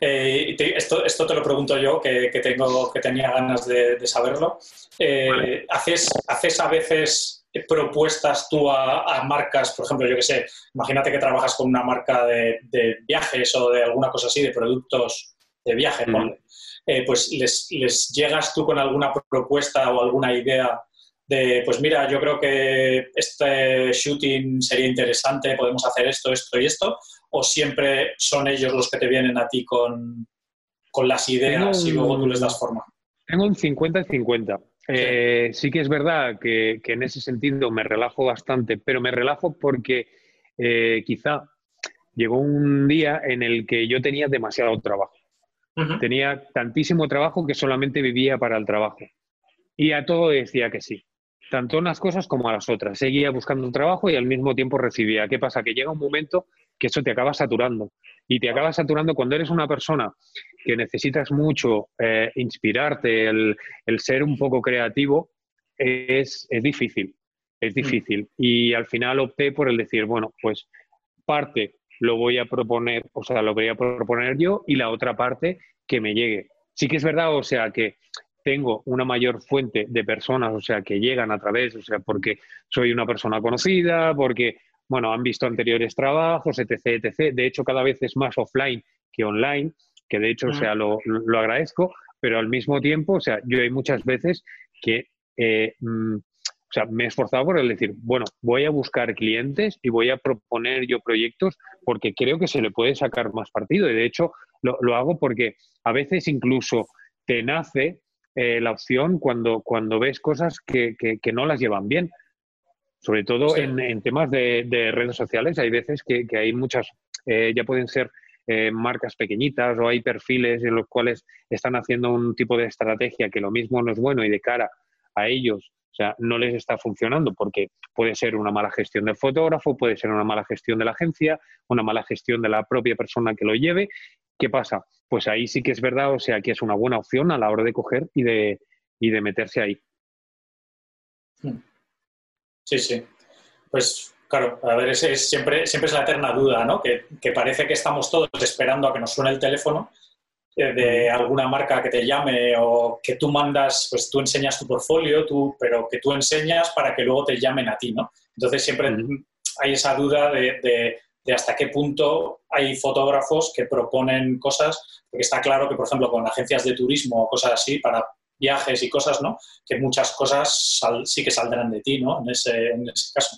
Eh, esto, esto, te lo pregunto yo, que, tengo, que tenía ganas de, saberlo. Eh, ¿haces, ¿Haces a veces propuestas tú a, marcas, por ejemplo, yo que sé, imagínate que trabajas con una marca de, viajes o de alguna cosa así, de productos de viaje, eh, pues les, les, llegas tú con alguna propuesta o alguna idea de, pues mira, yo creo que este shooting sería interesante, podemos hacer esto, esto y esto, o siempre son ellos los que te vienen a ti con, las ideas y luego tú les das forma? Tengo un 50 y 50. Eh, sí. que es verdad que, en ese sentido me relajo bastante, pero me relajo porque eh, quizá llegó un día en el que yo tenía demasiado trabajo. Tenía tantísimo trabajo que solamente vivía para el trabajo. Y a todo decía que sí. Tanto unas cosas como a las otras. Seguía buscando un trabajo y al mismo tiempo recibía. ¿Qué pasa? Que llega un momento que eso te acaba saturando. Y te acaba saturando cuando eres una persona que necesitas mucho eh, inspirarte, el, ser un poco creativo, es, es difícil. Es mm. difícil. Y al final opté por el decir, bueno, pues parte lo voy a proponer, o sea, lo voy a proponer yo y la otra parte que me llegue. Sí que es verdad, o sea, que tengo una mayor fuente de personas, o sea, que llegan a través, o sea, porque soy una persona conocida, porque, bueno, han visto anteriores trabajos, etc., etc. De hecho, cada vez es más offline que online, que de hecho, o sea, lo, lo agradezco, pero al mismo tiempo, o sea, yo hay muchas veces que eh, mm, o sea, me he esforzado por el decir, bueno, voy a buscar clientes y voy a proponer yo proyectos porque creo que se le puede sacar más partido. Y de hecho, lo, hago porque a veces incluso te nace eh, la opción cuando, cuando ves cosas que, no las llevan bien. Sobre todo en, temas de, redes sociales, hay veces que, hay muchas, eh, ya pueden ser eh, marcas pequeñitas o hay perfiles en los cuales están haciendo un tipo de estrategia que lo mismo no es bueno y de cara a ellos o sea, no les está funcionando porque puede ser una mala gestión del fotógrafo, puede ser una mala gestión de la agencia, una mala gestión de la propia persona que lo lleve. ¿Qué pasa? Pues ahí sí que es verdad, o sea, que es una buena opción a la hora de coger y de, y de meterse ahí. Sí, sí. Pues claro, a ver, es, siempre, siempre es la eterna duda, ¿no? Que, que, parece que estamos todos esperando a que nos suene el teléfono eh, de alguna marca que te llame o que tú mandas, pues tú enseñas tu portfolio, tú, pero que tú enseñas para que luego te llamen a ti, ¿no? Entonces siempre hay esa duda de, hasta qué punto hay fotógrafos que proponen cosas, porque está claro que, por ejemplo, con agencias de turismo o cosas así, para viajes y cosas, ¿no? Que muchas cosas sí que saldrán de ti, ¿no? En ese, en ese caso.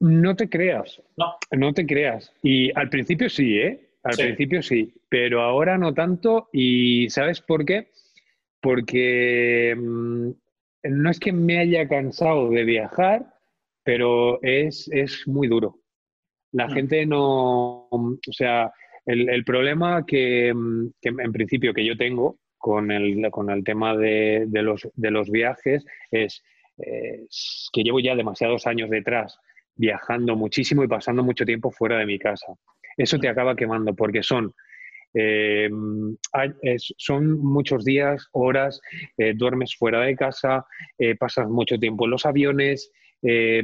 No te creas. No. No te creas. Y al principio sí, ¿eh? Al principio sí, pero ahora no tanto. ¿Y sabes por qué? Porque mm, no es que me haya cansado de viajar, pero es, muy duro. La mm. gente no, o sea, el, problema que, mm, que, en principio que yo tengo con el, con el tema de, los, de los viajes es que llevo ya demasiados años detrás viajando muchísimo y pasando mucho tiempo fuera de mi casa eso te acaba quemando porque son, eh, son muchos días, horas, eh, duermes fuera de casa, eh, pasas mucho tiempo en los aviones,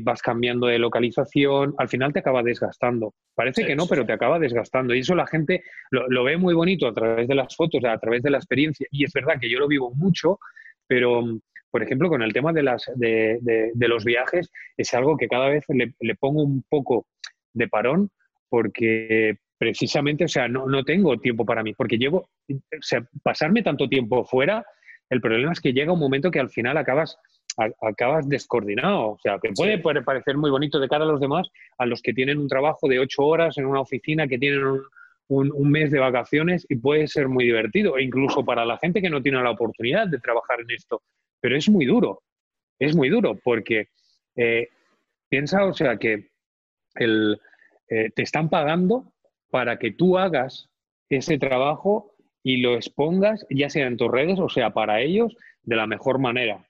vas cambiando de localización, al final te acaba desgastando. Parece que no, pero te acaba desgastando. Y eso la gente lo, ve muy bonito a través de las fotos, a través de la experiencia. Y es verdad que yo lo vivo mucho, pero por ejemplo, con el tema de, las, de, los viajes, es algo que cada vez le, le, pongo un poco de parón porque precisamente, o sea, no, no, tengo tiempo para mí, porque llevo, o sea, pasarme tanto tiempo fuera, el problema es que llega un momento que al final acabas, acabas descoordinado, o sea, que puede, parecer muy bonito de cara a los demás, a los que tienen un trabajo de ocho horas en una oficina, que tienen un, un, mes de vacaciones y puede ser muy divertido, e incluso para la gente que no tiene la oportunidad de trabajar en esto, pero es muy duro, es muy duro, porque eh, piensa, o sea, que el, eh, te están pagando para que tú hagas ese trabajo y lo expongas, ya sea en tus redes o sea para ellos, de la mejor manera.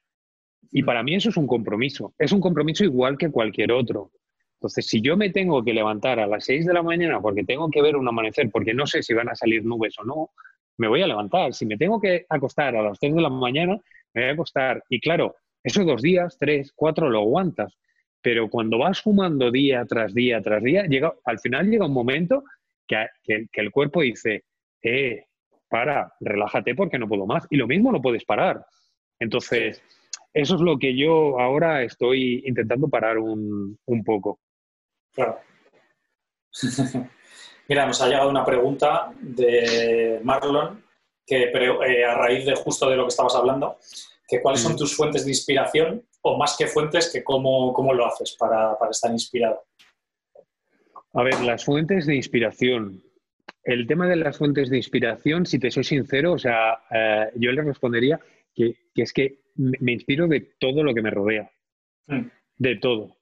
Y para mí eso es un compromiso. Es un compromiso igual que cualquier otro. Entonces, si yo me tengo que levantar a las 6 de la mañana porque tengo que ver un amanecer, porque no sé si van a salir nubes o no, me voy a levantar. Si me tengo que acostar a las 3 de la mañana, me voy a acostar. Y claro, esos dos días, tres, cuatro, lo aguantas. Pero cuando vas fumando día tras día tras día, llega, al final llega un momento que, el cuerpo dice, eh, para, relájate porque no puedo más. Y lo mismo no puedes parar. Entonces, eso es lo que yo ahora estoy intentando parar un, poco. Claro. Mira, nos ha llegado una pregunta de Marlon, que eh, a raíz de justo de lo que estabas hablando, que cuáles son tus fuentes de inspiración o más que fuentes, que cómo, cómo lo haces para, estar inspirado. A ver, las fuentes de inspiración. El tema de las fuentes de inspiración, si te soy sincero, o sea, eh, yo le respondería que, es que me inspiro de todo lo que me rodea. Mm. De todo,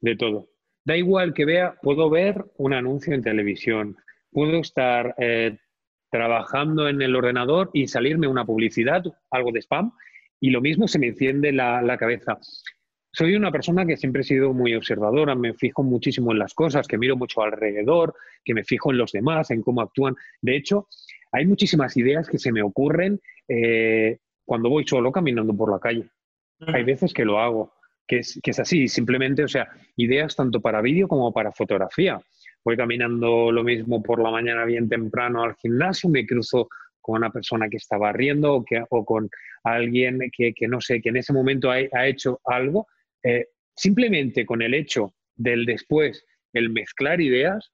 de todo. Da igual que vea, puedo ver un anuncio en televisión, puedo estar eh, trabajando en el ordenador y salirme una publicidad, algo de spam, y lo mismo se me enciende la, cabeza. Soy una persona que siempre he sido muy observadora, me fijo muchísimo en las cosas, que miro mucho alrededor, que me fijo en los demás, en cómo actúan. De hecho, hay muchísimas ideas que se me ocurren eh, cuando voy solo caminando por la calle. Hay veces que lo hago, que es, que es así, simplemente, o sea, ideas tanto para vídeo como para fotografía. Voy caminando lo mismo por la mañana bien temprano al gimnasio, me cruzo con una persona que está barriendo o, que, o con alguien que, no sé, que en ese momento ha, hecho algo, eh, simplemente con el hecho del después, el mezclar ideas,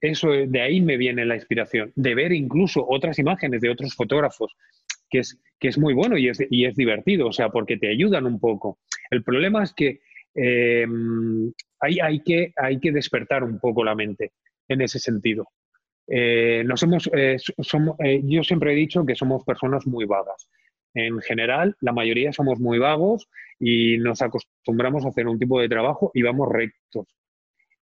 eso de ahí me viene la inspiración, de ver incluso otras imágenes de otros fotógrafos, que es, que es muy bueno y es, y es divertido, o sea, porque te ayudan un poco. El problema es que eh, hay, hay, que hay que despertar un poco la mente en ese sentido. Eh, somos, eh, eh, yo siempre he dicho que somos personas muy vagas. En general, la mayoría somos muy vagos y nos acostumbramos a hacer un tipo de trabajo y vamos rectos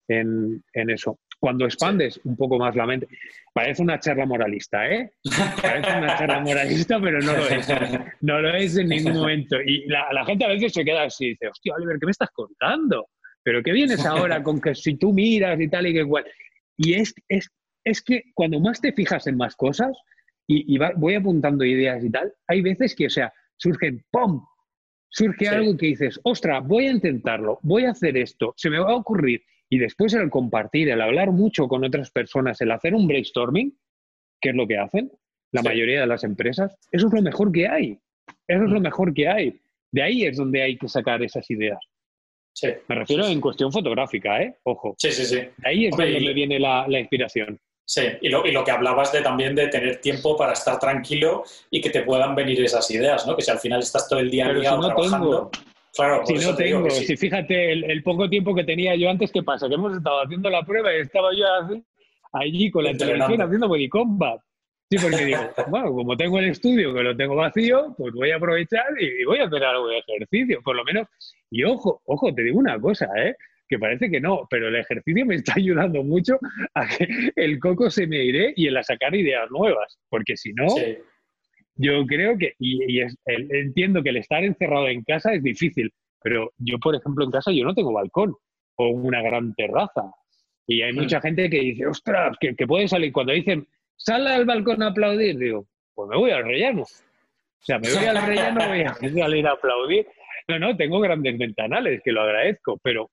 en, eso. Cuando expandes un poco más la mente, parece una charla moralista, ¿eh? Parece una charla moralista, pero no lo es. No lo es en ningún momento. Y la, gente a veces se queda así, dice, hostia, Oliver, ¿qué me estás contando? ¿Pero qué vienes ahora con que si tú miras y tal y que igual? Y es, es es que cuando más te fijas en más cosas y, voy apuntando ideas y tal, hay veces que, o sea, surgen, ¡pum! Surge algo que dices, ostra, voy a intentarlo, voy a hacer esto, se me va a ocurrir. Y después el compartir, el hablar mucho con otras personas, el hacer un brainstorming, que es lo que hacen la mayoría de las empresas, eso es lo mejor que hay. Eso es lo mm. mejor que hay. De ahí es donde hay que sacar esas ideas. Sí. Me refiero en cuestión fotográfica, ¿eh? Ojo. Sí, sí, sí. Ahí es donde me viene la, la inspiración. Sí, y lo, y lo, que hablabas de también de tener tiempo para estar tranquilo y que te puedan venir esas ideas, ¿no? Que si al final estás todo el día Pero trabajando. Claro, si no tengo, si fíjate el, poco tiempo que tenía yo antes, ¿qué pasa? Que hemos estado haciendo la prueba y estaba yo allí con la televisión haciendo body combat. Sí, porque digo, bueno, como tengo el estudio que lo tengo vacío, pues voy a aprovechar y voy a hacer algo de ejercicio, por lo menos. Y ojo, ojo, te digo una cosa, ¿eh? que parece que no, pero el ejercicio me está ayudando mucho a que el coco se me iré y en a sacar ideas nuevas, porque si no, yo creo que, y, entiendo que el estar encerrado en casa es difícil, pero yo, por ejemplo, en casa yo no tengo balcón o una gran terraza. Y hay mucha gente que dice, ostras, que, que puede salir. Cuando dicen, sal al balcón a aplaudir, digo, pues me voy al rellano. O sea, me voy al rellano, voy a salir a aplaudir. No, no, tengo grandes ventanales, que lo agradezco, pero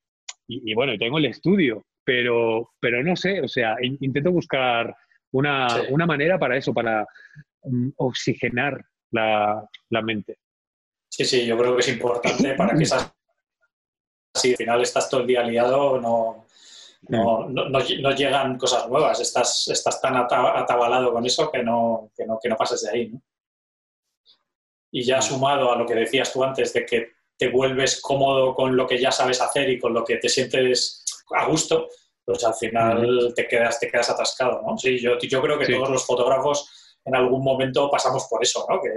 y, bueno, tengo el estudio, pero, pero no sé, o sea, intento buscar una, manera para eso, para oxigenar la, mente. Sí, sí, yo creo que es importante para que esas... Si al final estás todo el día liado, no, no, no, llegan cosas nuevas. Estás, estás tan atabalado con eso que no, que no, que no pases de ahí. Y ya sumado a lo que decías tú antes de que te vuelves cómodo con lo que ya sabes hacer y con lo que te sientes a gusto, pues al final te quedas, te quedas atascado, ¿no? Sí, yo, yo creo que todos los fotógrafos en algún momento pasamos por eso, ¿no? Que,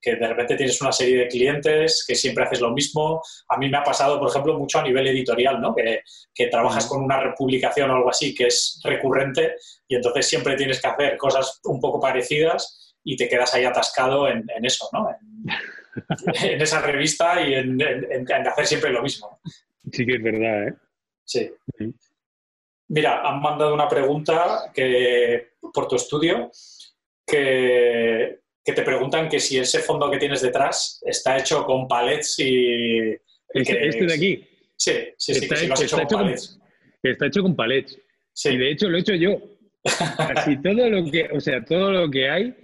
que, de repente tienes una serie de clientes, que siempre haces lo mismo. A mí me ha pasado, por ejemplo, mucho a nivel editorial, ¿no? Que, que trabajas con una republicación o algo así que es recurrente y entonces siempre tienes que hacer cosas un poco parecidas y te quedas ahí atascado en, en eso, ¿no? en esa revista y en, hacer siempre lo mismo. Sí que es verdad, ¿eh? Sí. Mira, han mandado una pregunta que, por tu estudio que, te preguntan que si ese fondo que tienes detrás está hecho con palets y... ¿Este, este de aquí? Sí, sí, sí, está, hecho, con palets. está hecho con palets. Sí. Y de hecho lo he hecho yo. Casi todo lo que, o sea, todo lo que hay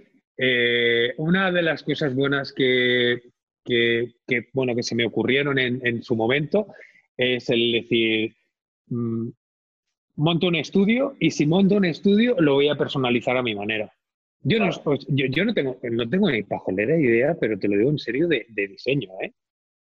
eh, una de las cosas buenas que, bueno, que se me ocurrieron en, su momento es el decir, mm, monto un estudio y si monto un estudio lo voy a personalizar a mi manera. Yo no, yo, no, tengo, no tengo ni pajolera idea, pero te lo digo en serio, de, diseño, ¿eh?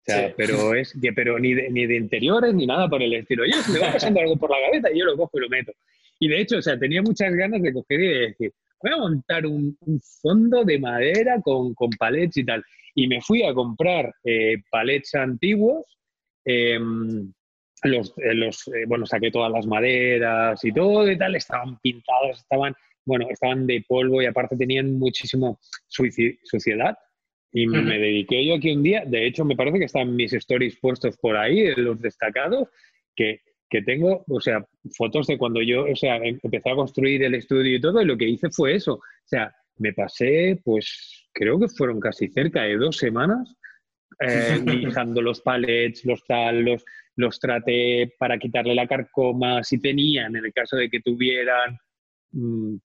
O sea, pero es que, pero ni de, ni de interiores ni nada por el estilo. Yo me va pasando algo por la cabeza y yo lo cojo y lo meto. Y de hecho, o sea, tenía muchas ganas de coger y de decir, voy a montar un, fondo de madera con, con, palets y tal. Y me fui a comprar eh, palets antiguos. Em, los, eh, los eh, bueno, saqué todas las maderas y todo y tal, estaban pintados, estaban, bueno, estaban de polvo y aparte tenían muchísimo suciedad. Y me dediqué yo aquí un día, de hecho me parece que están mis stories puestos por ahí, los destacados, que que tengo, o sea, fotos de cuando yo, o sea, em, empecé a construir el estudio y todo, y lo que hice fue eso. O sea, me pasé, pues, creo que fueron casi cerca de dos semanas eh, lijando los palets, los tal, los, los traté para quitarle la carcoma, si tenían, en el caso de que tuvieran. Mm,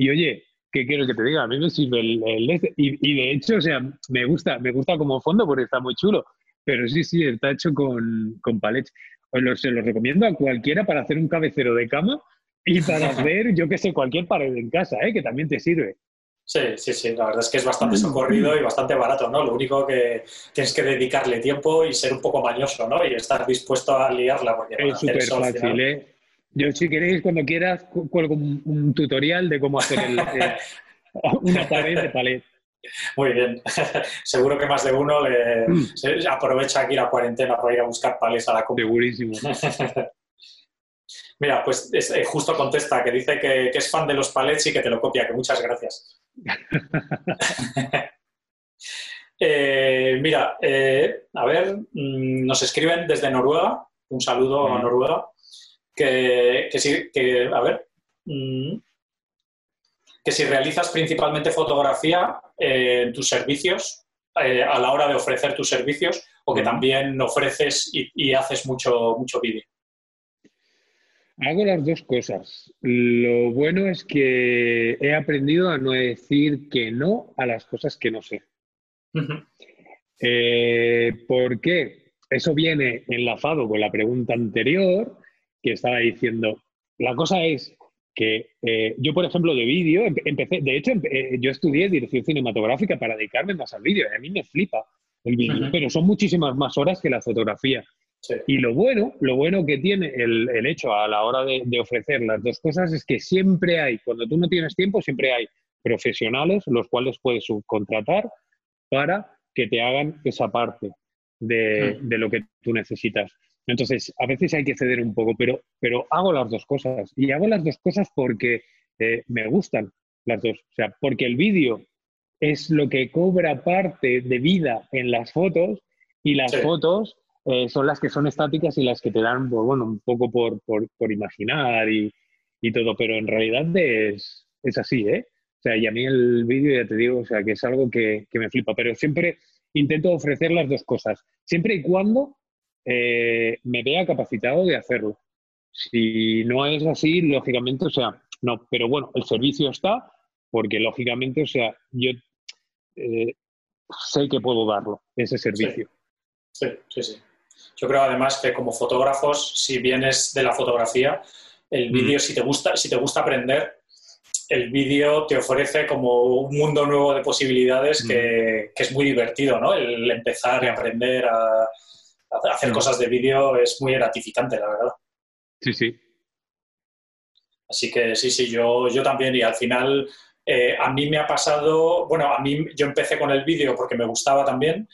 y oye, ¿qué quiero que te diga? A mí me sirve el, este, y, y, de hecho, o sea, me gusta, me gusta como fondo porque está muy chulo. Pero sí, sí, está hecho con, con palets pues se los recomiendo a cualquiera para hacer un cabecero de cama y para hacer, yo que sé, cualquier pared en casa, ¿eh? que también te sirve. Sí, sí, sí, la verdad es que es bastante socorrido y bastante barato, ¿no? Lo único que tienes que dedicarle tiempo y ser un poco mañoso, ¿no? Y estar dispuesto a liarla. Porque es súper fácil, ¿eh? Yo, si queréis, cuando quieras, cuelgo un, tutorial de cómo hacer eh, una pared de palet. Muy bien. Seguro que más de uno le aprovecha aquí la cuarentena para ir a buscar pales a la compra. Segurísimo. Mira, pues eh, justo contesta que dice que, es fan de los palets y que te lo copia, que muchas gracias. Eh, mira, eh, a ver, mm, nos escriben desde Noruega, un saludo a Noruega, que, sí, que, a ver, mm, que si realizas principalmente fotografía eh, en tus servicios, eh, a la hora de ofrecer tus servicios, o que también ofreces y, haces mucho, mucho vídeo. Hago las dos cosas. Lo bueno es que he aprendido a no decir que no a las cosas que no sé. Eh, ¿Por qué? Eso viene enlazado con la pregunta anterior que estaba diciendo, la cosa es, que eh, yo, por ejemplo, de vídeo, empecé, de hecho, eh, yo estudié dirección cinematográfica para dedicarme más al vídeo, y a mí me flipa el vídeo, pero son muchísimas más horas que la fotografía. Y lo bueno, lo bueno que tiene el, el hecho a la hora de, de, ofrecer las dos cosas es que siempre hay, cuando tú no tienes tiempo, siempre hay profesionales los cuales puedes subcontratar para que te hagan esa parte de, de lo que tú necesitas. Entonces, a veces hay que ceder un poco, pero, pero hago las dos cosas. Y hago las dos cosas porque eh, me gustan las dos. O sea, porque el vídeo es lo que cobra parte de vida en las fotos y las fotos eh, son las que son estáticas y las que te dan, pues, bueno, un poco por, por, imaginar y, y, todo, pero en realidad es, es, así, ¿eh? O sea, y a mí el vídeo, ya te digo, o sea, que es algo que, que me flipa, pero siempre intento ofrecer las dos cosas, siempre y cuando eh, me vea capacitado de hacerlo. Si no es así, lógicamente, o sea, no, pero bueno, el servicio está porque lógicamente, o sea, yo eh, sé que puedo darlo, ese servicio. Sí. sí, sí, Yo creo además que como fotógrafos, si vienes de la fotografía, el mm. vídeo, si te gusta, si te gusta aprender, el vídeo te ofrece como un mundo nuevo de posibilidades que, mm. es muy divertido, ¿no? El empezar a aprender a, hacer cosas de vídeo es muy gratificante, la verdad. Sí, sí. Así que sí, sí, yo, yo también. Y al final, eh, a mí me ha pasado, bueno, a mí yo empecé con el vídeo porque me gustaba también,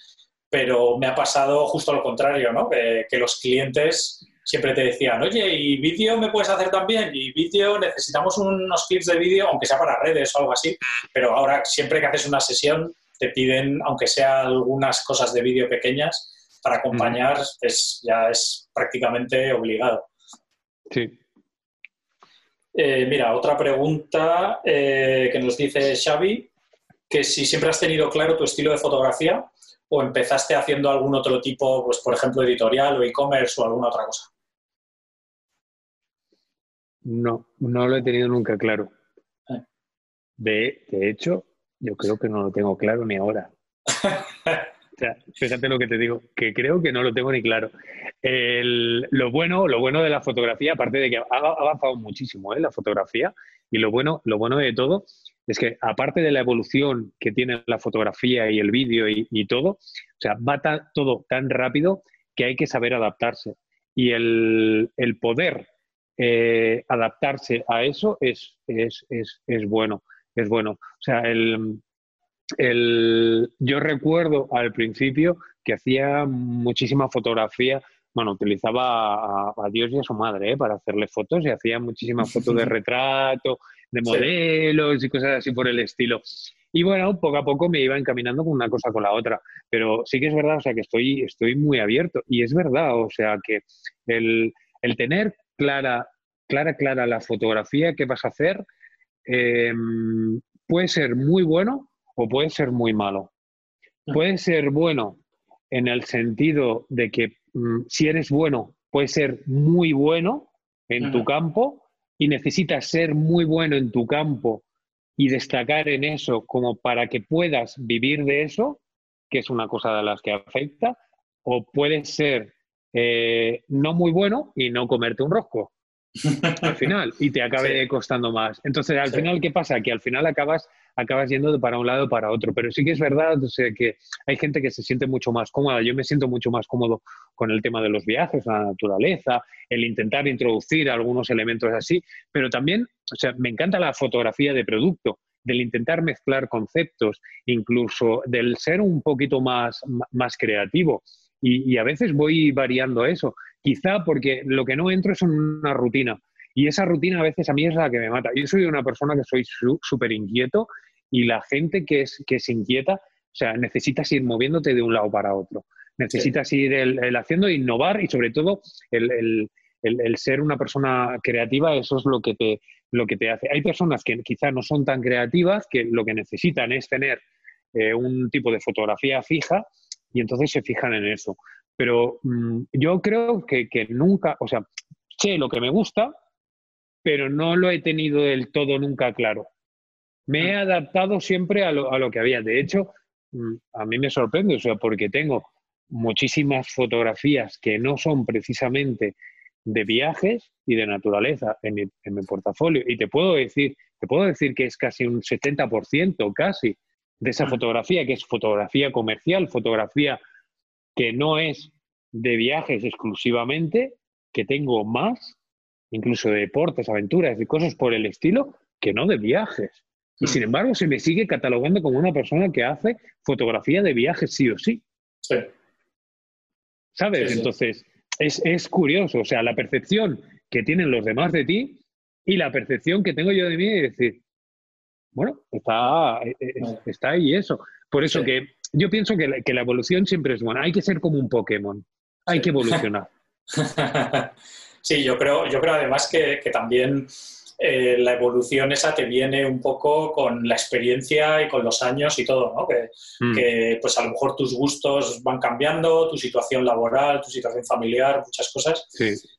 pero me ha pasado justo lo contrario, ¿no? Que, los clientes siempre te decían, oye, ¿y vídeo me puedes hacer también? Y vídeo, necesitamos unos clips de vídeo, aunque sea para redes o algo así, pero ahora siempre que haces una sesión te piden, aunque sea algunas cosas de vídeo pequeñas, para acompañar es, ya es prácticamente obligado. Sí. Eh, mira, otra pregunta eh, que nos dice Xavi, que si siempre has tenido claro tu estilo de fotografía o empezaste haciendo algún otro tipo, pues por ejemplo editorial o e-commerce o alguna otra cosa. No, no lo he tenido nunca claro. De, de hecho, yo creo que no lo tengo claro ni ahora. O sea, fíjate lo que te digo, que creo que no lo tengo ni claro. lo, bueno, lo bueno de la fotografía, aparte de que ha avanzado muchísimo ¿eh? la fotografía, y lo bueno, lo bueno de todo es que aparte de la evolución que tiene la fotografía y el vídeo y, todo, o sea, va todo tan rápido que hay que saber adaptarse. Y el, poder eh, adaptarse a eso es, es, bueno, es bueno. O sea, el, yo recuerdo al principio que hacía muchísima fotografía bueno, utilizaba a, Dios y a su madre ¿eh? para hacerle fotos y hacía muchísimas fotos de retrato, de modelos y cosas así por el estilo. Y bueno, poco a poco me iba encaminando con una cosa con la otra. Pero sí que es verdad, o sea, que estoy, estoy muy abierto. Y es verdad, o sea, que el, tener clara, clara, clara la fotografía que vas a hacer em, puede ser muy bueno o puede ser muy malo. Mm. Puede ser bueno en el sentido de que mm, si eres bueno, puedes ser muy bueno en tu campo y necesitas ser muy bueno en tu campo y destacar en eso como para que puedas vivir de eso, que es una cosa de las que afecta, o puedes ser eh, no muy bueno y no comerte un rosco al final y te acabe costando más. Entonces, al final, ¿qué pasa? Que al final acabas, acabas yendo para un lado para otro. Pero sí que es verdad o sea, que hay gente que se siente mucho más cómoda. Yo me siento mucho más cómodo con el tema de los viajes, la naturaleza, el intentar introducir algunos elementos así. Pero también, o sea, me encanta la fotografía de producto del intentar mezclar conceptos, incluso del ser un poquito más, más creativo. Y, y, a veces voy variando eso. Quizá porque lo que no entro es una rutina. Y esa rutina a veces a mí es la que me mata. Yo soy una persona que soy súper inquieto y la gente que es, que se inquieta, o sea, necesitas ir moviéndote de un lado para otro. Necesitas ir el, haciendo innovar y sobre todo el, ser una persona creativa, eso es lo que, te, lo que te hace. Hay personas que quizá no son tan creativas, que lo que necesitan es tener eh, un tipo de fotografía fija y entonces se fijan en eso. Pero mm, yo creo que, nunca, o sea, sé lo que me gusta, pero no lo he tenido del todo nunca claro. Me he ah. adaptado siempre a lo, a lo que había. De hecho, mm, a mí me sorprende, o sea, porque tengo muchísimas fotografías que no son precisamente de viajes y de naturaleza en mi, en mi, portafolio. Y te puedo decir, te puedo decir que es casi un 70% casi de esa ah. fotografía, que es fotografía comercial, fotografía que no es de viajes exclusivamente, que tengo más, incluso de deportes, aventuras y cosas por el estilo, que no de viajes. Y sin embargo, se me sigue catalogando como una persona que hace fotografía de viajes sí o sí. Sí. ¿Sabes? Entonces, es, es, curioso, o sea, la percepción que tienen los demás de ti y la percepción que tengo yo de mí es decir, bueno, está, eh, eh, está ahí eso. Por eso que yo pienso que la, evolución siempre es buena. Hay que ser como un Pokémon. Hay que evolucionar. sí, yo creo, yo creo además que, que también eh, la evolución esa te viene un poco con la experiencia y con los años y todo, ¿no? Mm. Que, pues a lo mejor tus gustos van cambiando, tu situación laboral, tu situación familiar, muchas cosas.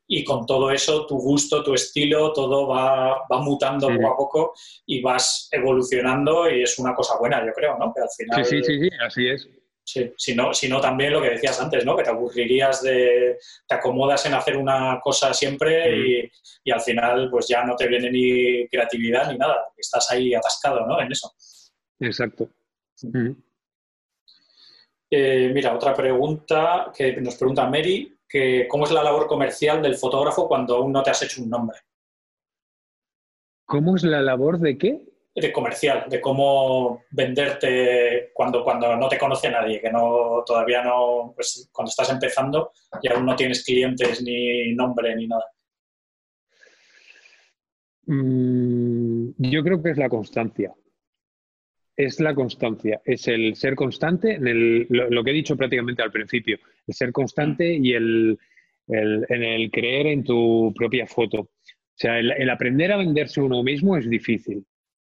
Y con todo eso, tu gusto, tu estilo, todo va, va mutando poco a poco y vas evolucionando y es una cosa buena, yo creo, ¿no? Que al final... Sí, sí, sí, así es. Sí, si no, también lo que decías antes, ¿no? Que te aburrirías de, te acomodas en hacer una cosa siempre y, al final pues ya no te viene ni creatividad ni nada, estás ahí atascado, ¿no? En eso. Exacto. Eh, mira, otra pregunta que nos pregunta Mary, que ¿cómo es la labor comercial del fotógrafo cuando aún no te has hecho un nombre? ¿Cómo es la labor de qué? De comercial, de cómo venderte cuando, cuando no te conoce nadie, que no todavía no, pues cuando estás empezando y aún no tienes clientes ni nombre ni nada. Mm, yo creo que es la constancia. Es la constancia, es el ser constante, en el, lo, que he dicho prácticamente al principio, el ser constante y el, en el creer en tu propia foto. O sea, el aprender a venderse uno mismo es difícil.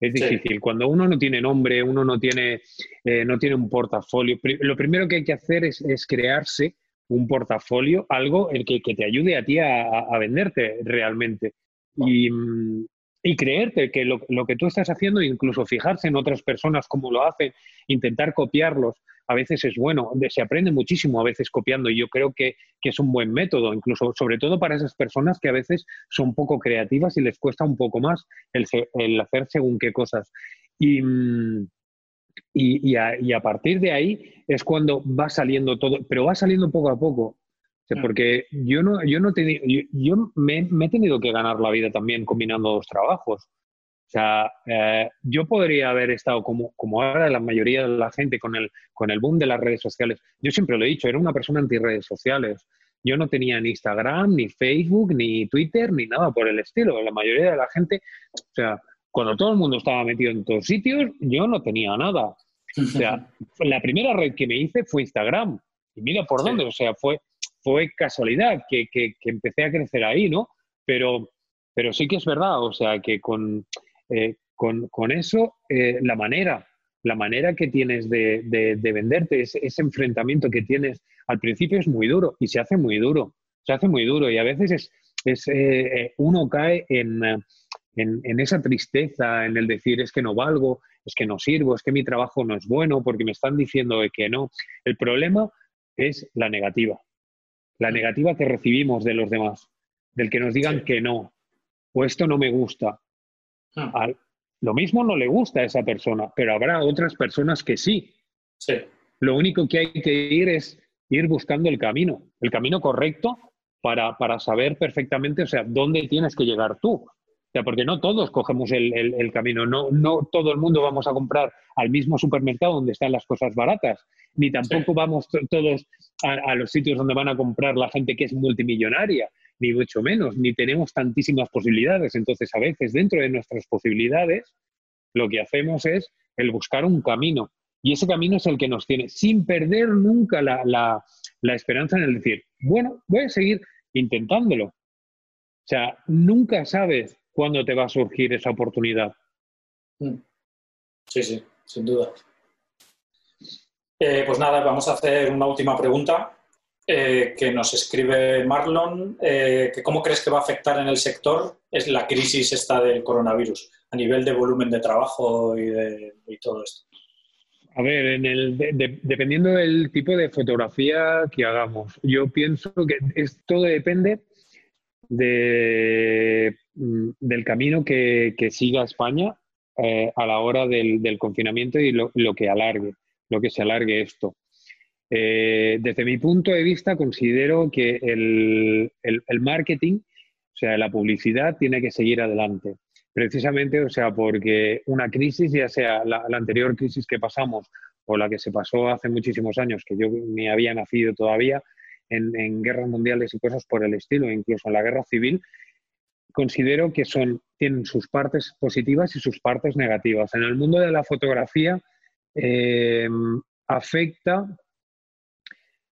Es difícil. Cuando uno no tiene nombre, uno no tiene, eh, no tiene un portafolio, lo primero que hay que hacer es, crearse un portafolio, algo el que, te ayude a ti a, venderte realmente. Y, y creerte que lo, lo, que tú estás haciendo, incluso fijarse en otras personas cómo lo hacen, intentar copiarlos, a veces es bueno, se aprende muchísimo a veces copiando y yo creo que, es un buen método, incluso sobre todo para esas personas que a veces son poco creativas y les cuesta un poco más el, hacer según qué cosas. Y, y, a, partir de ahí es cuando va saliendo todo, pero va saliendo poco a poco. Mm. porque yo no, yo no yo, me, he tenido que ganar la vida también combinando dos trabajos. O sea, eh, yo podría haber estado como, como ahora la mayoría de la gente con el, con el boom de las redes sociales. Yo siempre lo he dicho, era una persona anti redes sociales. Yo no tenía ni Instagram, ni Facebook, ni Twitter, ni nada por el estilo. La mayoría de la gente, o sea, cuando todo el mundo estaba metido en todos sitios, yo no tenía nada. O sea, la primera red que me hice fue Instagram. Y mira por dónde, o sea, fue, fue casualidad que, que, empecé a crecer ahí, ¿no? Pero, pero sí que es verdad, o sea, que con, eh, con, con, eso, eh, la manera, la manera que tienes de, de, venderte, ese, ese, enfrentamiento que tienes al principio es muy duro y se hace muy duro, se hace muy duro y a veces es, es eh, uno cae en, en, en, esa tristeza, en el decir es que no valgo, es que no sirvo, es que mi trabajo no es bueno porque me están diciendo que no. El problema es la negativa, la negativa que recibimos de los demás, del que nos digan que no, o esto no me gusta. Ah. lo mismo no le gusta a esa persona, pero habrá otras personas que sí. sí. Lo único que hay que ir es ir buscando el camino, el camino correcto para, para saber perfectamente, o sea, dónde tienes que llegar tú. O sea, porque no todos cogemos el, el, camino, no, no todo el mundo vamos a comprar al mismo supermercado donde están las cosas baratas, ni tampoco vamos todos a, los sitios donde van a comprar la gente que es multimillonaria, ni mucho menos, ni tenemos tantísimas posibilidades. Entonces, a veces, dentro de nuestras posibilidades, lo que hacemos es el buscar un camino. Y ese camino es el que nos tiene, sin perder nunca la, la, esperanza en el decir, bueno, voy a seguir intentándolo. O sea, nunca sabes cuándo te va a surgir esa oportunidad. Mm. Sí, sí, sin duda. Eh, pues nada, vamos a hacer una última pregunta eh, que nos escribe Marlon. Eh, que ¿Cómo crees que va a afectar en el sector es la crisis esta del coronavirus a nivel de volumen de trabajo y, de, todo esto? A ver, en el, dependiendo del tipo de fotografía que hagamos, yo pienso que todo depende de del camino que, siga España eh, a la hora del, confinamiento y lo, que alargue, lo que se alargue esto. Eh, desde mi punto de vista, considero que el, marketing, o sea, la publicidad, tiene que seguir adelante. Precisamente, o sea, porque una crisis, ya sea la, anterior crisis que pasamos o la que se pasó hace muchísimos años, que yo ni había nacido todavía, en, guerras mundiales y cosas por el estilo, incluso en la guerra civil, considero que son, tienen sus partes positivas y sus partes negativas. En el mundo de la fotografía eh, afecta,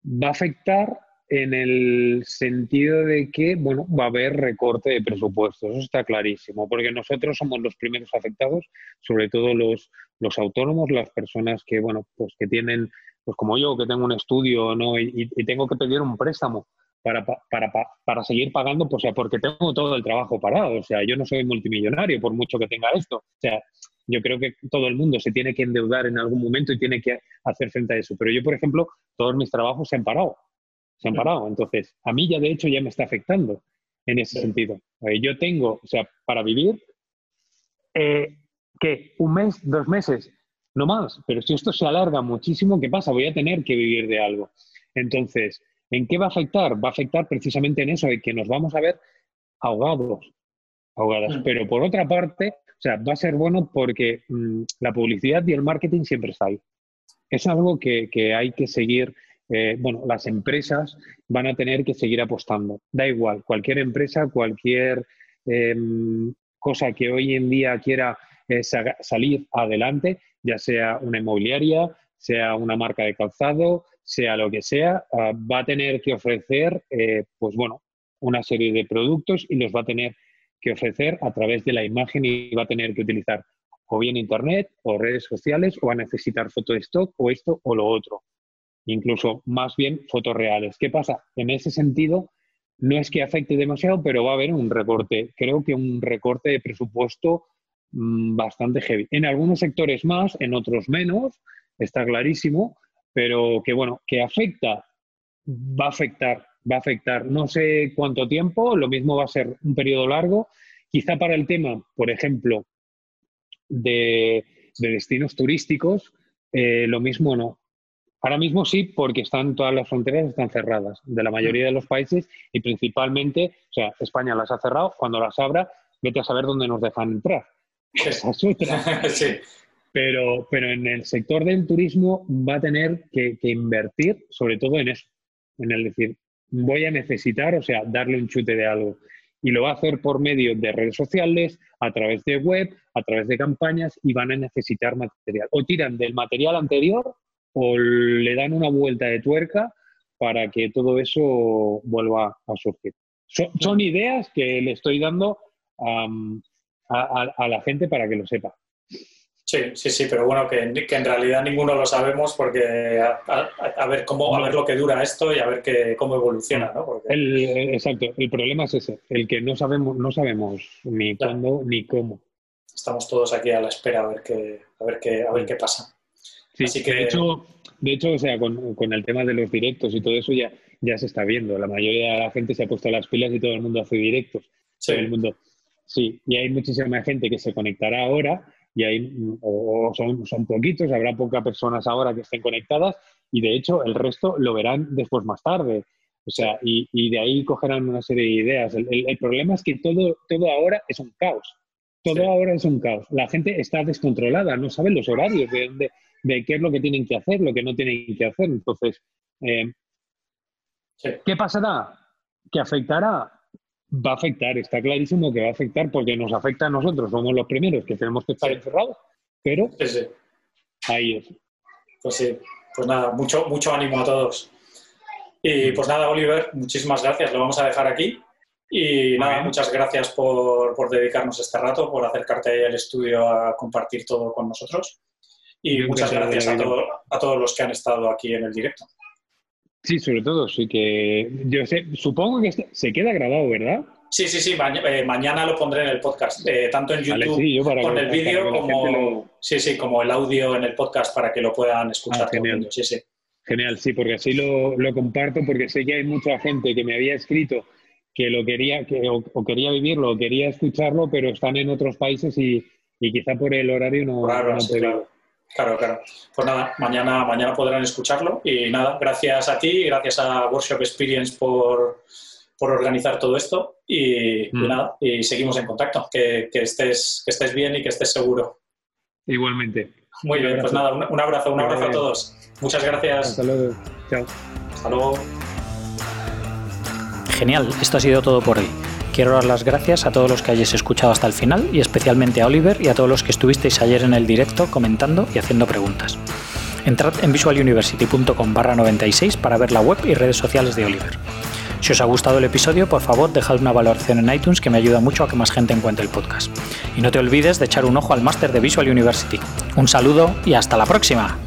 va a afectar en el sentido de que, bueno, va a haber recorte de presupuestos, eso está clarísimo, porque nosotros somos los primeros afectados, sobre todo los, los autónomos, las personas que, bueno, pues que tienen, pues como yo, que tengo un estudio, ¿no? y tengo que pedir un préstamo para, para, para, seguir pagando, pues, sea, porque tengo todo el trabajo parado. O sea, yo no soy multimillonario por mucho que tenga esto. O sea, yo creo que todo el mundo se tiene que endeudar en algún momento y tiene que hacer frente a eso. Pero yo, por ejemplo, todos mis trabajos se han parado. Se han parado. Entonces, a mí ya de hecho ya me está afectando en ese sentido. Eh, yo tengo, o sea, para vivir, eh, ¿qué? ¿Un mes? ¿Dos meses? No más. Pero si esto se alarga muchísimo, ¿qué pasa? Voy a tener que vivir de algo. Entonces, ¿En qué va a afectar? Va a afectar precisamente en eso, de que nos vamos a ver ahogados, ahogadas. Pero por otra parte, o sea, va a ser bueno porque mm, la publicidad y el marketing siempre está ahí. Es algo que, hay que seguir, eh, bueno, las empresas van a tener que seguir apostando. Da igual, cualquier empresa, cualquier em, cosa que hoy en día quiera eh, salir adelante, ya sea una inmobiliaria, sea una marca de calzado, sea lo que sea, ah, va a tener que ofrecer, eh, pues bueno, una serie de productos y los va a tener ofrecer a través de la imagen y va a tener que utilizar o bien Internet o redes sociales o va a necesitar foto de stock o esto o lo otro. Incluso más bien fotos reales. ¿Qué pasa? En ese sentido, no es que afecte demasiado, pero va a haber un recorte. Creo que un recorte de presupuesto mm, bastante heavy. En algunos sectores más, en otros menos, está clarísimo, pero que bueno, que afecta, va a afectar, va a afectar. No sé cuánto tiempo, lo mismo va a ser un periodo largo. Quizá para el tema, por ejemplo, de, destinos turísticos, eh, lo mismo no. Ahora mismo sí, porque están todas las fronteras están cerradas de la mayoría de los países y principalmente, o sea, España las ha cerrado, cuando las abra, vete a saber dónde nos dejan entrar. Esa es otra. sí. Pero, pero en el sector del turismo va a tener que, que, invertir sobre todo en eso, en el decir, voy a necesitar, o sea, darle un chute de algo. Y lo va a hacer por medio de redes sociales, a través de web, a través de campañas y van a necesitar material. O tiran del material anterior o le dan una vuelta de tuerca para que todo eso vuelva a surgir. Son, ideas que le estoy dando a, la gente para que lo sepa. Sí, sí, sí, pero bueno, que, en realidad ninguno lo sabemos porque a, ver cómo, a ver lo que dura esto y a ver que, cómo evoluciona, ¿no? exacto, el problema es ese, el que no sabemos, no sabemos ni cuándo ni cómo. Estamos todos aquí a la espera a ver qué, a ver qué, a ver qué pasa. Sí, que... de hecho, de hecho, o sea, con, con, el tema de los directos y todo eso ya, ya se está viendo. La mayoría de la gente se ha puesto las pilas y todo el mundo hace directos. Sí. el mundo. Sí, y hay muchísima gente que se conectará ahora y hay, o, son, son poquitos, habrá pocas personas ahora que estén conectadas y de hecho el resto lo verán después más tarde. O sea, y, y de ahí cogerán una serie de ideas. El, el, problema es que todo, todo ahora es un caos. Todo ahora es un caos. La gente está descontrolada, no sabe los horarios de dónde de qué es lo que tienen que hacer, lo que no tienen que hacer. Entonces, eh, ¿qué pasará? ¿Qué afectará? Va a afectar, está clarísimo que va a afectar porque nos afecta a nosotros, somos los primeros que tenemos que estar encerrados, pero ahí es. Pues sí, pues nada, mucho, mucho ánimo a todos. Y pues nada, Oliver, muchísimas gracias, lo vamos a dejar aquí. Y nada, muchas gracias por, por, dedicarnos este rato, por acercarte al estudio a compartir todo con nosotros. Y muchas gracias a, a todos los que han estado aquí en el directo. Sí, sobre todo, sí que yo sé, supongo que se queda grabado, ¿verdad? Sí, sí, sí, eh, mañana lo pondré en el podcast, eh, tanto en YouTube con el vídeo como, sí, sí, como el audio en el podcast para que lo puedan escuchar. Ah, genial. Sí, sí. genial, sí, porque así lo, lo, comparto, porque sé que hay mucha gente que me había escrito que lo quería, que, o, quería vivirlo, o quería escucharlo, pero están en otros países y, y quizá por el horario no, claro, no claro. Claro, claro. Pues nada, mañana, mañana podrán escucharlo. Y nada, gracias a ti, gracias a Workshop Experience por, organizar todo esto. Y, mm. nada, y seguimos en contacto. Que, estés, que estés bien y que estés seguro. Igualmente. Muy bien, pues nada, un, abrazo, un abrazo a todos. Muchas gracias. Hasta luego. Chao. Hasta luego. Genial, esto ha sido todo por hoy. Quiero dar las gracias a todos los que hayáis escuchado hasta el final y especialmente a Oliver y a todos los que estuvisteis ayer en el directo comentando y haciendo preguntas. Entrad en visualuniversity.com barra 96 para ver la web y redes sociales de Oliver. Si os ha gustado el episodio, por favor dejad una valoración en iTunes que me ayuda mucho a que más gente encuentre el podcast. Y no te olvides de echar un ojo al máster de Visual University. Un saludo y hasta la próxima.